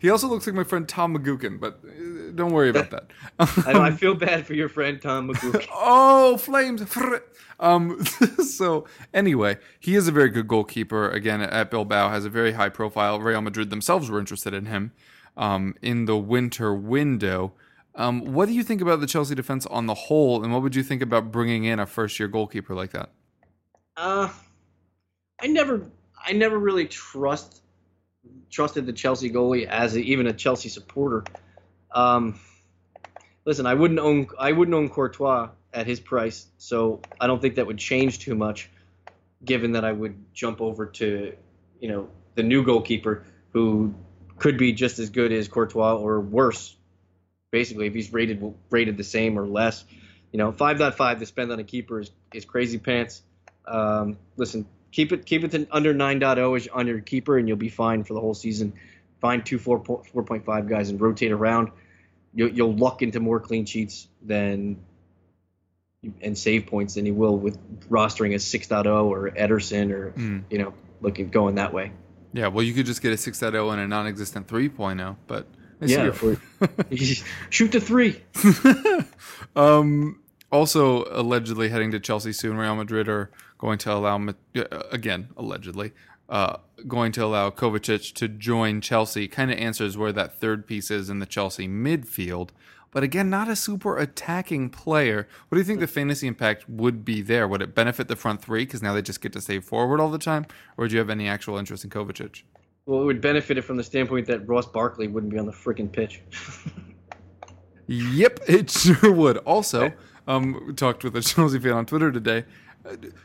He also looks like my friend Tom McGukin, but uh, don't worry about that. I know. I feel bad for your friend Tom McGook. oh, flames! Um, so anyway, he is a very good goalkeeper. Again, at Bilbao, has a very high profile. Real Madrid themselves were interested in him um, in the winter window. Um, what do you think about the Chelsea defense on the whole, and what would you think about bringing in a first-year goalkeeper like that? Uh, I never, I never really trust trusted the Chelsea goalie as a, even a Chelsea supporter. Um, listen, I wouldn't own, I wouldn't own Courtois at his price, so I don't think that would change too much. Given that I would jump over to, you know, the new goalkeeper who could be just as good as Courtois or worse, basically if he's rated rated the same or less. You know, five point five to spend on a keeper is, is crazy pants. Um, listen, keep it keep it under 9.0 as on your keeper, and you'll be fine for the whole season. Find two 4, 4.5 guys and rotate around. You'll, you'll luck into more clean sheets than and save points than you will with rostering a 6.0 or Ederson or Mm. you know looking going that way. Yeah, well, you could just get a 6.0 and a non-existent 3.0, but I Yeah, or- shoot the three. um, also, allegedly heading to Chelsea soon, Real Madrid are going to allow, uh, again, allegedly, uh, going to allow Kovacic to join Chelsea. Kind of answers where that third piece is in the Chelsea midfield. But again, not a super attacking player. What do you think the fantasy impact would be there? Would it benefit the front three because now they just get to stay forward all the time? Or do you have any actual interest in Kovacic? Well, it would benefit it from the standpoint that Ross Barkley wouldn't be on the freaking pitch. Yep, it sure would. Also, um, we talked with a Chelsea fan on Twitter today.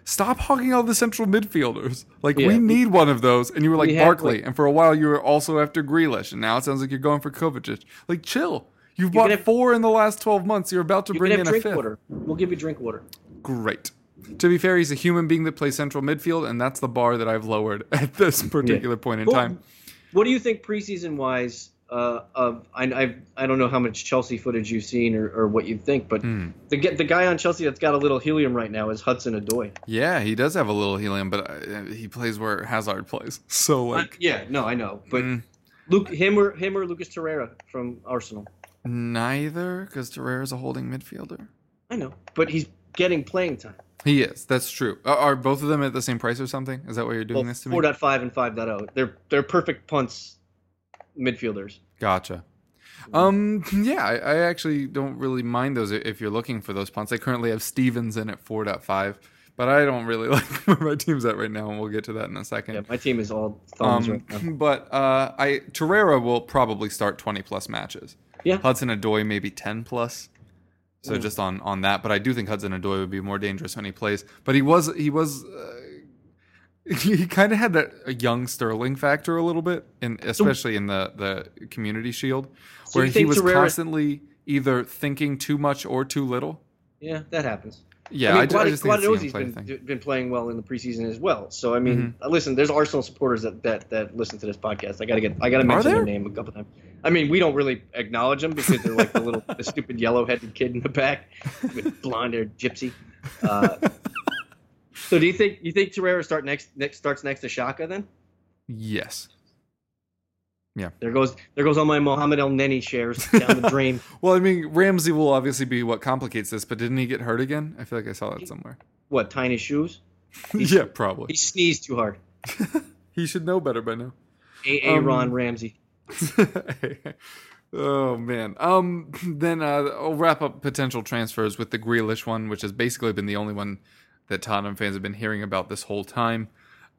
Stop hogging all the central midfielders. Like Yeah, we we- need one of those, and you were like we Barkley, like- and for a while you were also after Grealish, and now it sounds like you're going for Kovacic. Like chill. You've bought have- four in the last twelve months. You're about to You bring in have a fifth. water. We'll give you drink water. Great. To be fair, he's a human being that plays central midfield, and that's the bar that I've lowered at this particular point in Well, time. What do you think preseason wise? Uh, of I, I I don't know how much Chelsea footage you've seen or, or what you think, but Hmm. the get the guy on Chelsea that's got a little helium right now is Hudson-Odoi. Yeah, he does have a little helium, but uh, he plays where Hazard plays. So like, yeah, no, I know, but Mm. Luke him or him or Lucas Torreira from Arsenal. Neither, because Torreira's a holding midfielder. I know, but he's getting playing time. He is. That's true. Are, are both of them at the same price or something? Is that why you're doing Well, this to me? 4.5 and 5.0. They're they're perfect punts midfielders. Gotcha. Um. Yeah, I, I actually don't really mind those if you're looking for those punts. I currently have Stevens in at 4.5, but I don't really like where my team's at right now, and we'll get to that in a second. Yeah, my team is all thumbs Um, right now. but uh, I Torreira will probably start 20 plus matches. Yeah. Hudson-Odoi maybe 10 plus. So Mm. just on on that, but I do think Hudson-Odoi would be more dangerous when he plays. But he was he was uh, he kind of had that a young Sterling factor a little bit, in especially in the the Community Shield, So where he was Torreira- constantly either thinking too much or too little. Yeah, that happens. Yeah, I mean, I, ju- I just think young Guendouzi's player been. Mm-hmm. been playing well in the preseason as well. So I mean, uh, listen, there's Arsenal supporters that, that that listen to this podcast. I gotta get, I gotta mention their name a couple times. I mean, we don't really acknowledge them because they're like the little, the stupid yellow-headed kid in the back with blonde-haired gypsy. Uh, so do you think you think Torreira start next, next starts next to Xhaka then? Yes. Yeah. There goes there goes all my Mohamed Elneny shares down the drain. Well, I mean, Ramsey will obviously be what complicates this, but didn't he get hurt again? I feel like I saw that somewhere. What tiny shoes? yeah, probably. He sneezed too hard. He should know better by now. A. A. Um, Ron Ramsey. oh man. Um. Then uh, I'll wrap up potential transfers with the Grealish one, which has basically been the only one that Tottenham fans have been hearing about this whole time.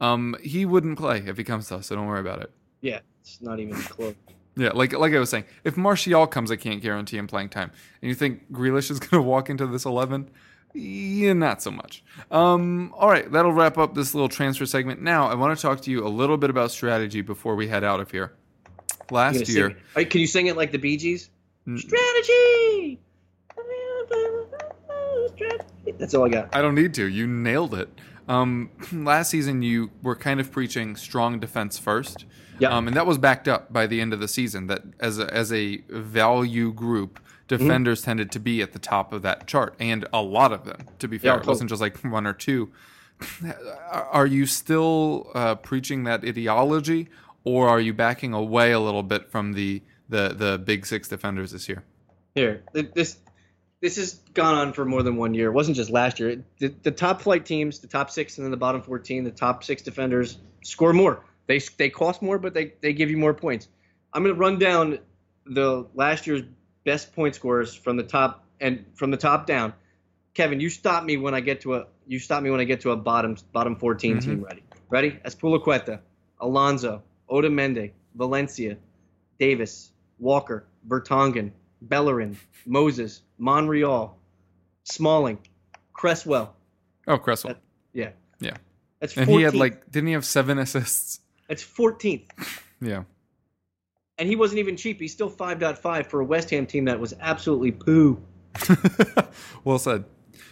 Um. He wouldn't play if he comes to us, so don't worry about it. Yeah, it's not even close. Yeah, like like I was saying, if Martial comes, I can't guarantee him playing time. And you think Grealish is going to walk into this eleven? Yeah, not so much. Um, all right, that'll wrap up this little transfer segment. Now, I want to talk to you a little bit about strategy before we head out of here. Last year? Can you sing it like the Bee Gees? Mm. Strategy. That's all I got. I don't need to. You nailed it. Um, last season, you were kind of preaching strong defense first. Yeah. Um, and that was backed up by the end of the season. That as a, as a value group, defenders Mm-hmm. tended to be at the top of that chart, and a lot of them. To be fair, Yeah, it wasn't just like one or two. Are you still uh, preaching that ideology, or are you backing away a little bit from the the the big six defenders this year? Here, this this has gone on for more than one year. It wasn't just last year. The, the top flight teams, the top six, and then the bottom fourteen, the top six defenders score more. They they cost more, but they they give you more points. I'm going to run down the last year's best point scorers from the top and from the top down. Kevin, you stop me when I get to a you stop me when I get to a bottom bottom 14 mm-hmm. team. Ready? Ready? Azpilicueta, Alonso, Otamendi, Valencia, Davies, Walker, Vertonghen, Bellerin, Moses, Monreal, Smalling, Cresswell. Oh, Cresswell. Yeah, Yeah. that's 14th. And he had like, didn't he have seven assists? that's 14th, Yeah. and he wasn't even cheap. He's still 5.5 for a West Ham team that was absolutely poo. well said.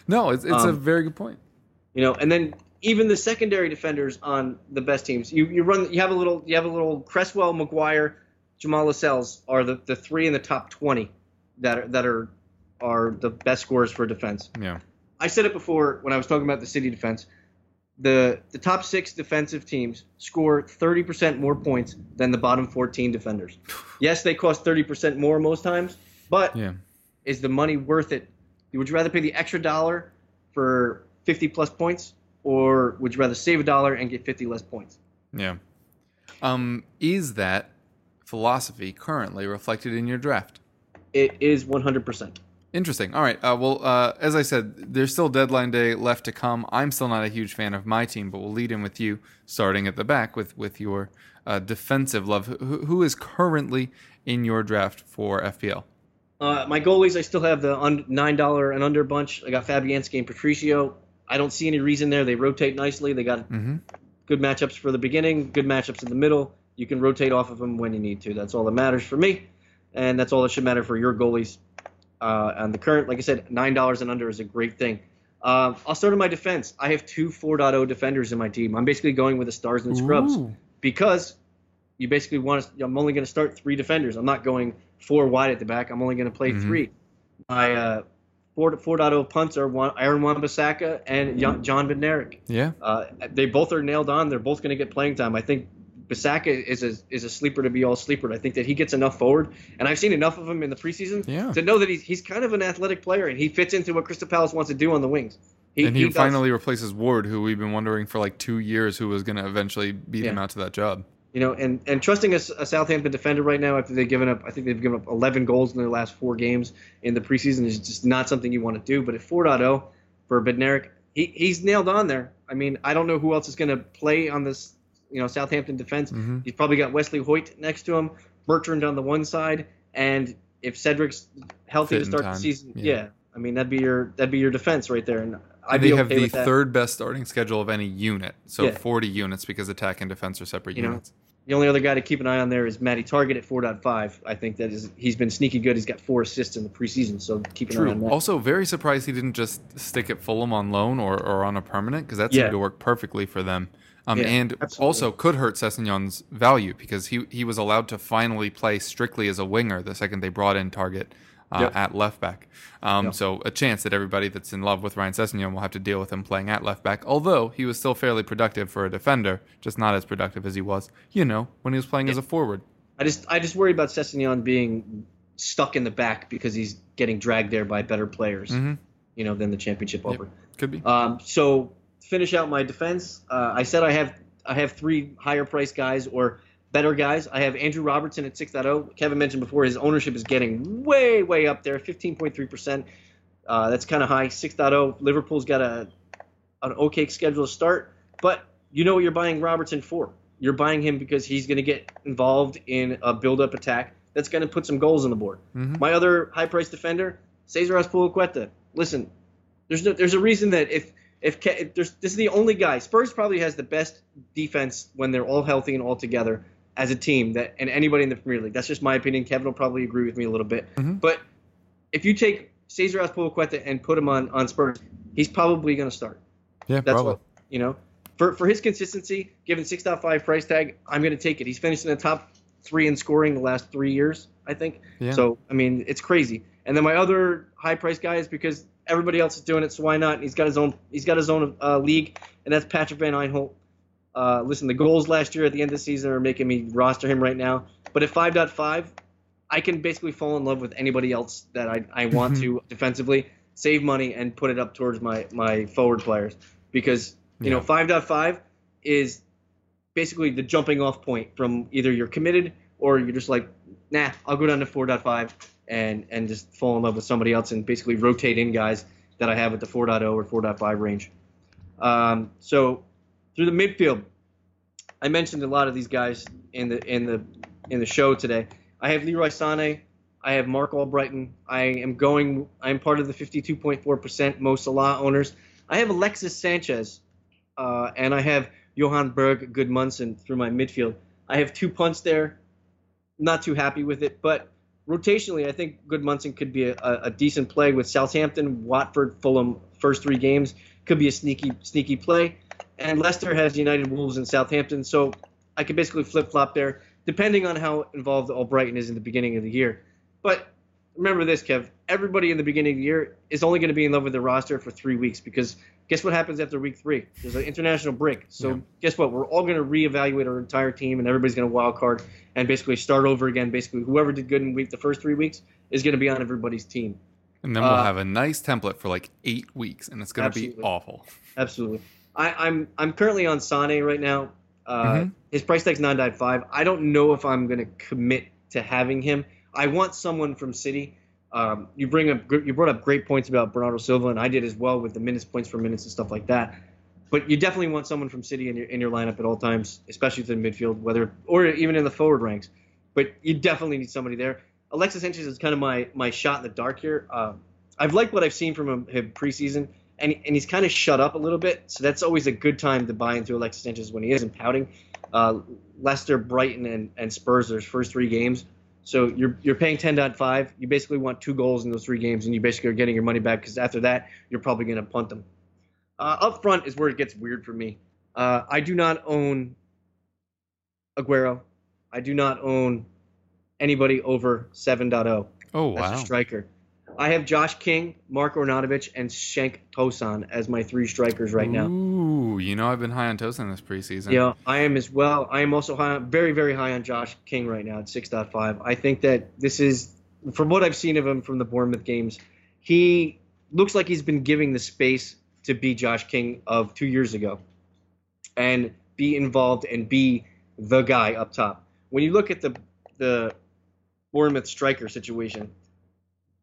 No, it's, it's a Um, very good point. You know, and then even the secondary defenders on the best teams, you you run you have a little you have a little Cresswell, Maguire, Jamal Lascelles are the, the three in the top 20 that are, that are are the best scorers for defense. Yeah. I said it before when I was talking about the city defense. The the top six defensive teams score 30% more points than the bottom 14 defenders. Yes, they cost 30% more most times, but Yeah. is the money worth it? Would you rather pay the extra dollar for 50 plus points, or would you rather save a dollar and get 50 less points? Yeah. Um, is that philosophy currently reflected in your draft? It is 100%. Interesting. All right. Uh, well, uh, as I said, there's still deadline day left to come. I'm still not a huge fan of my team, but we'll lead in with you, starting at the back with with your uh, defensive love. Who, who is currently in your draft for FPL? Uh, my goalies, I still have the un- $9 and under bunch. I got Fabianski and Patricio. I don't see any reason there. They rotate nicely. They got mm-hmm. good matchups for the beginning, good matchups in the middle. You can rotate off of them when you need to. That's all that matters for me, and that's all that should matter for your goalies. Uh, and the current, like I said, nine dollars and under is a great thing. Uh, I'll start on my defense. I have two 4.0 defenders in my team. I'm basically going with the stars and scrubs Ooh. because you basically want to. I'm only going to start three defenders. I'm not going four wide at the back. I'm only going to play Mhm. three. My uh, 4 4.0 punts are one, Aaron Wan-Bissaka and Jan Bednarek. Yeah. Uh, they both are nailed on. They're both going to get playing time. I think Bissaka is a is a sleeper to be all sleeper. I think that he gets enough forward, and I've seen enough of him in the preseason Yeah. to know that he's he's kind of an athletic player, and he fits into what Crystal Palace wants to do on the wings. and he, does. finally replaces Ward, who we've been wondering for like two years who was going to eventually beat him out to that job. you know, and and trusting a, a Southampton defender right now after they've given up, I think they've given up 11 goals in their last four games in the preseason is just not something you want to do. But at 4.0 for Bednarek, he he's nailed on there. I mean, I don't know who else is going to play on this, you know, Southampton defense. Mhm. He's probably got Wesley Hoedt next to him, Bertrand on the one side, and if Cedric's healthy Fit to start the season, Yeah. yeah. I mean that'd be your that'd be your defense right there, and I'd they have the third best starting schedule of any unit, so Yeah. 40 units because attack and defense are separate You know, units. The only other guy to keep an eye on there is Matty Targett at 4.5. I think that is he's been sneaky good. He's got four assists in the preseason, so keep an eye on True. that. Also, very surprised he didn't just stick at Fulham on loan or, or on a permanent because that Yeah. seemed to work perfectly for them. Um, Yeah, and absolutely. also could hurt Sessegnon's value because he he was allowed to finally play strictly as a winger the second they brought in Targett uh, Yep. at left back. Um, Yep. So a chance that everybody that's in love with Ryan Sessegnon will have to deal with him playing at left back. Although he was still fairly productive for a defender, just not as productive as he was, you know, when he was playing as a forward. I just I just worry about Sessegnon being stuck in the back because he's getting dragged there by better players, Mhm. you know, than the championship Yep. over. Could be. Um, so finish out my defense, uh, I said I have I have three higher price guys or better guys. I have Andrew Robertson at 6.0. Kevin mentioned before his ownership is getting way way up there, 15.3 percent. Uh, that's kind of high. 6.0. Liverpool's got a an okay schedule to start, but you know what you're buying Robertson for. You're buying him because he's going to get involved in a build-up attack that's going to put some goals on the board. Mhm. My other high-priced defender, Cesar Azpilicueta. Listen, there's no, there's a reason that if if, if there's this is the only guy Spurs probably has the best defense when they're all healthy and all together as a team that and anybody in the Premier League. That's just my opinion. Kevin will probably agree with me a little bit. Mhm. But if you take Cesar Azpilicueta and put him on on Spurs, he's probably going to start. Yeah, That's probably. what You know, for for his consistency, given 6.5 price tag, I'm going to take it. He's finished in the top three in scoring the last three years, I think. Yeah. So I mean, it's crazy. And then my other high price guy is because everybody else is doing it, so why not? And He's got his own. He's got his own uh, league, and that's Patrick van Aanholt. Uh, listen, the goals last year at the end of the season are making me roster him right now. But at 5.5, I can basically fall in love with anybody else that I, I want to defensively, save money, and put it up towards my, my forward players. Because, you know, 5.5 is basically the jumping off point from either you're committed or you're just like, nah, I'll go down to 4.5 and, and just fall in love with somebody else and basically rotate in guys that I have at the 4.0 or 4.5 range. Um, so through the midfield, I mentioned a lot of these guys in the in the in the show today. I have Leroy Sané. I have Marc Albrighton. I am going. I'm part of the 52.4% Mo Salah owners. I have Alexis Sanchez, uh, and I have Johann Berg Gudmundsson through my midfield. I have two punts there. Not too happy with it, but rotationally, I think Gudmundsson could be a, a decent play with Southampton, Watford, Fulham. First three games could be a sneaky sneaky play and Leicester has United Wolves and Southampton, so I could basically flip flop there, depending on how involved Albrighton is in the beginning of the year. But remember this, Kev: everybody in the beginning of the year is only going to be in love with their roster for three weeks because guess what happens after week three? There's an international break. So yeah. guess what? We're all going to reevaluate our entire team, and everybody's going to wild card and basically start over again. Basically, whoever did good in week the first three weeks is going to be on everybody's team. And then we'll uh, have a nice template for like eight weeks, and it's going to be awful. Absolutely. I, am I'm, I'm currently on Sane right now. Uh, mm-hmm. His price tag's nine five. I don't know if I'm going to commit to having him. I want someone from City. Um, you bring up you brought up great points about Bernardo Silva, and I did as well with the minutes, points for minutes, and stuff like that. But you definitely want someone from City in your in your lineup at all times, especially in the midfield, whether or even in the forward ranks. But you definitely need somebody there. Alexis Sanchez is kind of my my shot in the dark here. Uh, I've liked what I've seen from him, him preseason and, and he's kind of shut up a little bit. So that's always a good time to buy into Alexis Sanchez when he isn't pouting. Uh, Leicester, Brighton, and, and Spurs his first three games. So you're you're paying 10.5. You basically want two goals in those three games, and you basically are getting your money back because after that you're probably going to punt them. Uh, up front is where it gets weird for me. Uh, I do not own Aguero. I do not own anybody over 7.0. Oh wow! That's a striker. I have Josh King, Mark Arnautovic, and Cenk Tosun as my three strikers right now. Ooh, you know I've been high on Tosan this preseason. Yeah, I am as well. I am also high, on, very, very high on Josh King right now at 6.5. I think that this is, from what I've seen of him from the Bournemouth games, he looks like he's been giving the space to be Josh King of two years ago and be involved and be the guy up top. When you look at the the Bournemouth striker situation,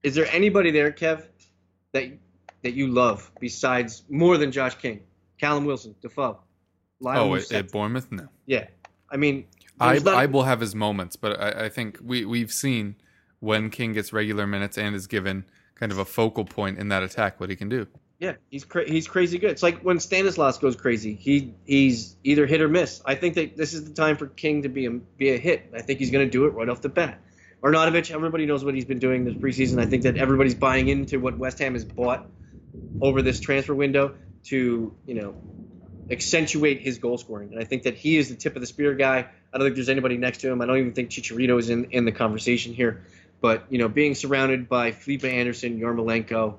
is there anybody there, Kev, that that you love besides more than Josh King, Callum Wilson, Defoe, Lyle Oh, at, Bournemouth, no. Yeah, I mean, I not... I will have his moments, but I, I think we we've seen when King gets regular minutes and is given kind of a focal point in that attack, what he can do. Yeah, he's cra- he's crazy good. It's like when Stanislas goes crazy. He he's either hit or miss. I think that this is the time for King to be a be a hit. I think he's going to do it right off the bat. Arnautovic, everybody knows what he's been doing this preseason. I think that everybody's buying into what West Ham has bought over this transfer window to, you know, accentuate his goal scoring. And I think that he is the tip of the spear guy. I don't think there's anybody next to him. I don't even think Chicharito is in, in the conversation here. But, you know, being surrounded by Felipe Anderson, Yarmolenko,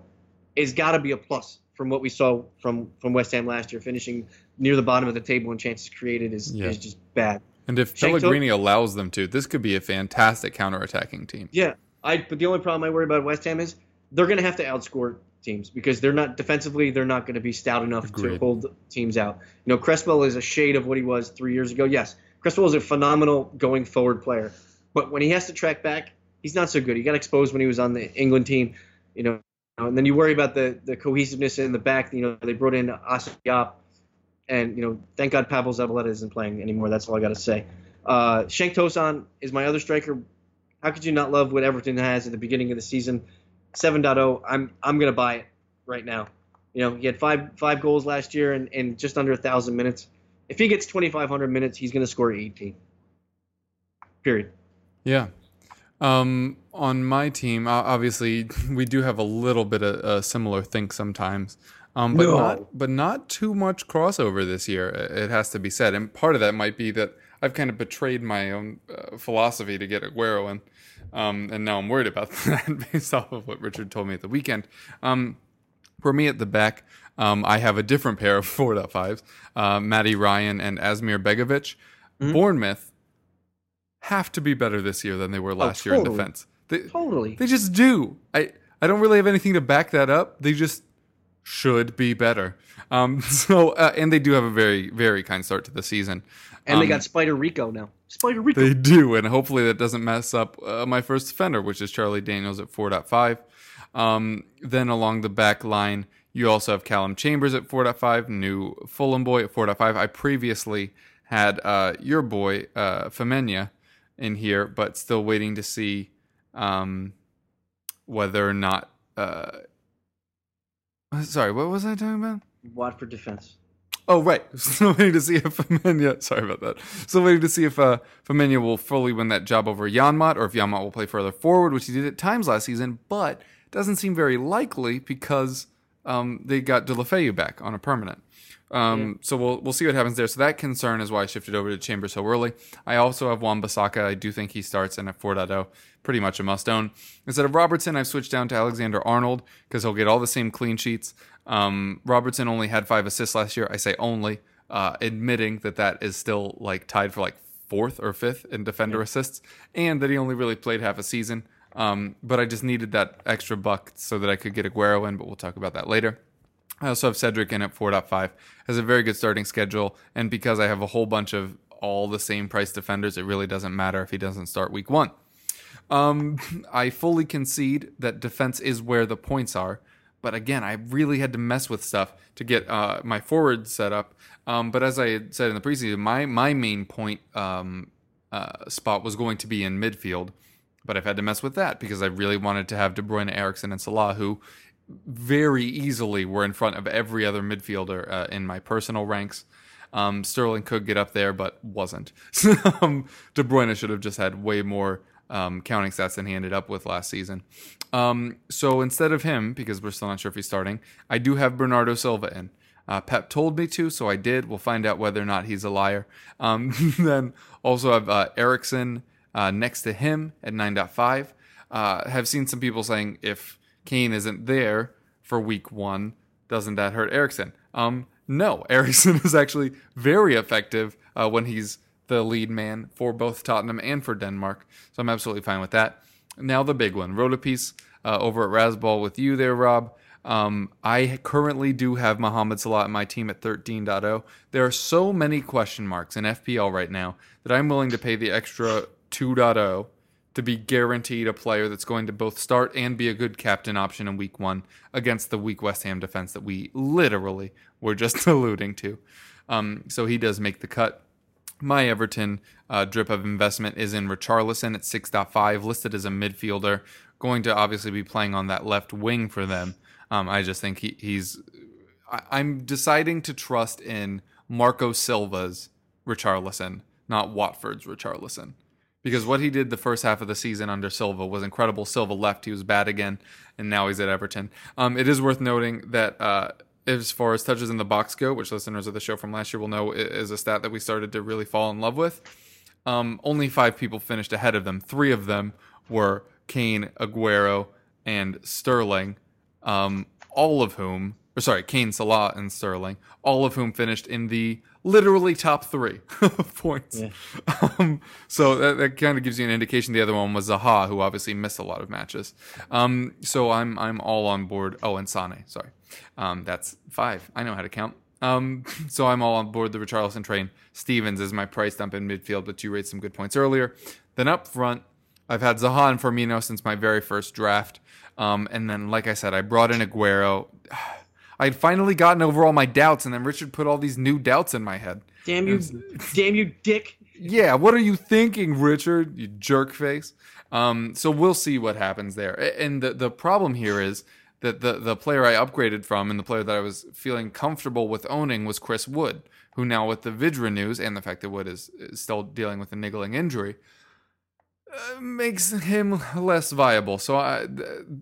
has got to be a plus from what we saw from, from West Ham last year. Finishing near the bottom of the table and chances created is, yeah. is just bad. And if Pellegrini allows them to, this could be a fantastic counterattacking team. Yeah, I. But the only problem I worry about West Ham is they're going to have to outscore teams because they're not defensively. They're not going to be stout enough Agreed. to hold teams out. You know, Cresswell is a shade of what he was three years ago. Yes, Cresswell is a phenomenal going forward player, but when he has to track back, he's not so good. He got exposed when he was on the England team. You know, and then you worry about the the cohesiveness in the back. You know, they brought in Issa Diop and you know, thank God Pavel Zabaleta isn't playing anymore. That's all I got to say. Uh, Cenk Tosun is my other striker. How could you not love what Everton has at the beginning of the season? 7.0. I'm I'm gonna buy it right now. You know, he had five five goals last year and, and just under a thousand minutes. If he gets 2,500 minutes, he's gonna score 18. Period. Yeah. Um, on my team, obviously, we do have a little bit of a similar think sometimes. Um, but No. not but not too much crossover this year. It has to be said, and part of that might be that I've kind of betrayed my own uh, philosophy to get Aguero in, um, and now I'm worried about that based off of what Richard told me at the weekend. Um, for me at the back, um, I have a different pair of 4.5s, uh, Matty Ryan and Asmir Begovic. Mm-hmm. Bournemouth have to be better this year than they were last year in Oh, defense. They, Totally. they just do. I I don't really have anything to back that up. They just should be better. Um, so uh, and they do have a very very kind start to the season. And they Um, got Spider Rico now. Spider Rico. they do, and hopefully that doesn't mess up uh, my first defender, which is Charlie Daniels at 4.5. Um, then along the back line, you also have Calum Chambers at 4.5, new Fulham boy at 4.5. I previously had uh, your boy, uh, Femenia, in here, but still waiting to see um, whether or not. Uh, sorry, what was I talking about? Watford defense. Oh right, still waiting to see if Femenia. Sorry about that. Still waiting to see if uh, Femenia will fully win that job over Janmaat, or if Janmaat will play further forward, which he did at times last season, but doesn't seem very likely because um, they got Deulofeu back on a permanent. Um, So we'll we'll see what happens there. So that concern is why I shifted over to Chambers so early. I also have Wan-Bissaka. I do think he starts in at 4.0, pretty much a must own. Instead of Robertson, I've switched down to Alexander Arnold because he'll get all the same clean sheets. Um, Robertson only had five assists last year. I say only, uh, admitting that that is still like tied for like fourth or fifth in defender assists, and that he only really played half a season. Um, but I just needed that extra buck so that I could get Aguero in. But we'll talk about that later. I also have Cedric in at 4.5. Has a very good starting schedule, and because I have a whole bunch of all the same price defenders, it really doesn't matter if he doesn't start week one. Um, I fully concede that defense is where the points are, but again, I really had to mess with stuff to get uh, my forward set up. Um, but as I said in the preseason, my my main point um, uh, spot was going to be in midfield, but I've had to mess with that because I really wanted to have De Bruyne, Eriksen, and Salah, who very easily were in front of every other midfielder uh, in my personal ranks. Um, Sterling could get up there, but wasn't. um, De Bruyne should have just had way more um, counting stats than he ended up with last season. Um, so instead of him, because we're still not sure if he's starting, I do have Bernardo Silva in. Uh, Pep told me to, so I did. We'll find out whether or not he's a liar. Um, then also have uh, Eriksen uh, next to him at 9.5. Uh, have seen some people saying if Kane isn't there for week one, doesn't that hurt Eriksen? Um, no, Eriksen is actually very effective uh, when he's the lead man for both Tottenham and for Denmark. So I'm absolutely fine with that. Now the big one, Rotopiece uh, over at Rasball with you there, Rob. Um, I currently do have Mohamed Salah in my team at 13.0. There are so many question marks in FPL right now that I'm willing to pay the extra 2.0 to be guaranteed a player that's going to both start and be a good captain option in week one against the weak West Ham defense that we literally were just alluding to. Um, so he does make the cut. My Everton uh, drip of investment is in Richarlison at 6.5, listed as a midfielder, going to obviously be playing on that left wing for them. Um, I just think he, he's. I, I'm deciding to trust in Marco Silva's Richarlison, not Watford's Richarlison because what he did the first half of the season under Silva was incredible. Silva left, he was bad again, and now he's at Everton. Um, it is worth noting that uh, as far as touches in the box go, which listeners of the show from last year will know is a stat that we started to really fall in love with, um, only five people finished ahead of them. Three of them were Kane, Aguero, and Sterling, um, all of whom, or sorry, Kane, Salah, and Sterling, all of whom finished in the literally top three points. Um, so that, that kind of gives you an indication. The other one was Zaha, who obviously missed a lot of matches. Um, so I'm I'm all on board. Oh, and Sane, sorry, um, that's five. I know how to count. Um, so I'm all on board the Richarlison train. Stevens is my price dump in midfield, but you raised some good points earlier. Then up front, I've had Zaha and Firmino since my very first draft. Um, and then, like I said, I brought in Aguero. I'd finally gotten over all my doubts, and then Richard put all these new doubts in my head. Damn you, damn you, dick. Yeah, what are you thinking, Richard? You jerk face. Um, so we'll see what happens there. And the the problem here is that the the player I upgraded from and the player that I was feeling comfortable with owning was Chris Wood, who now with the Vydra news and the fact that Wood is, is still dealing with a niggling injury, uh, makes him less viable. So I,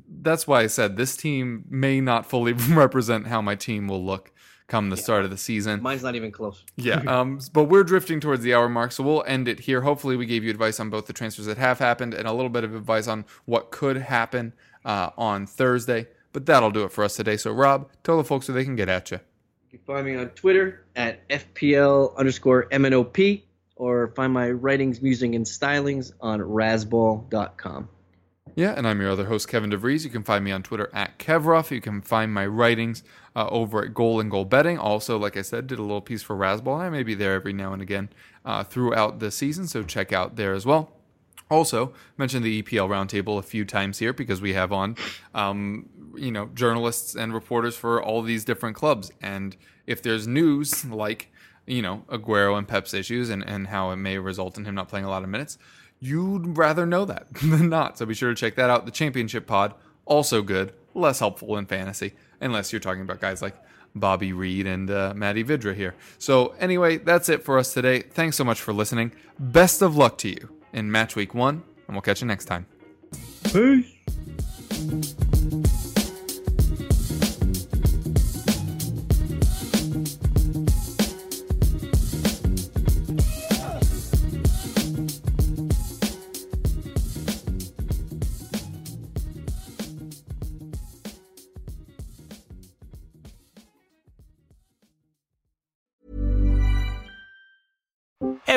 that's why I said this team may not fully represent how my team will look come the yeah. start of the season. Mine's not even close. yeah, um, but we're drifting towards the hour mark, so we'll end it here. Hopefully, we gave you advice on both the transfers that have happened and a little bit of advice on what could happen uh, on Thursday. But that'll do it for us today. So, Rob, tell the folks where they can get at you. You can find me on Twitter at FPL underscore MNOP or find my writings, musing, and stylings on razzball.com. Yeah, and I'm your other host, Kevin DeVries. You can find me on Twitter at Kevrov. You can find my writings uh, over at Goal and Goal Betting. Also, like I said, did a little piece for Razzball. I may be there every now and again uh, throughout the season, so check out there as well. Also, mentioned the EPL roundtable a few times here because we have on, um, you know, journalists and reporters for all these different clubs. And if there's news like, you know, Aguero and Pep's issues and, and how it may result in him not playing a lot of minutes, you'd rather know that than not. So be sure to check that out. The Championship Pod, also good, less helpful in fantasy, unless you're talking about guys like Bobby Reid and uh, Matej Vydra here. So, anyway, that's it for us today. Thanks so much for listening. Best of luck to you in match week one, and we'll catch you next time. Peace.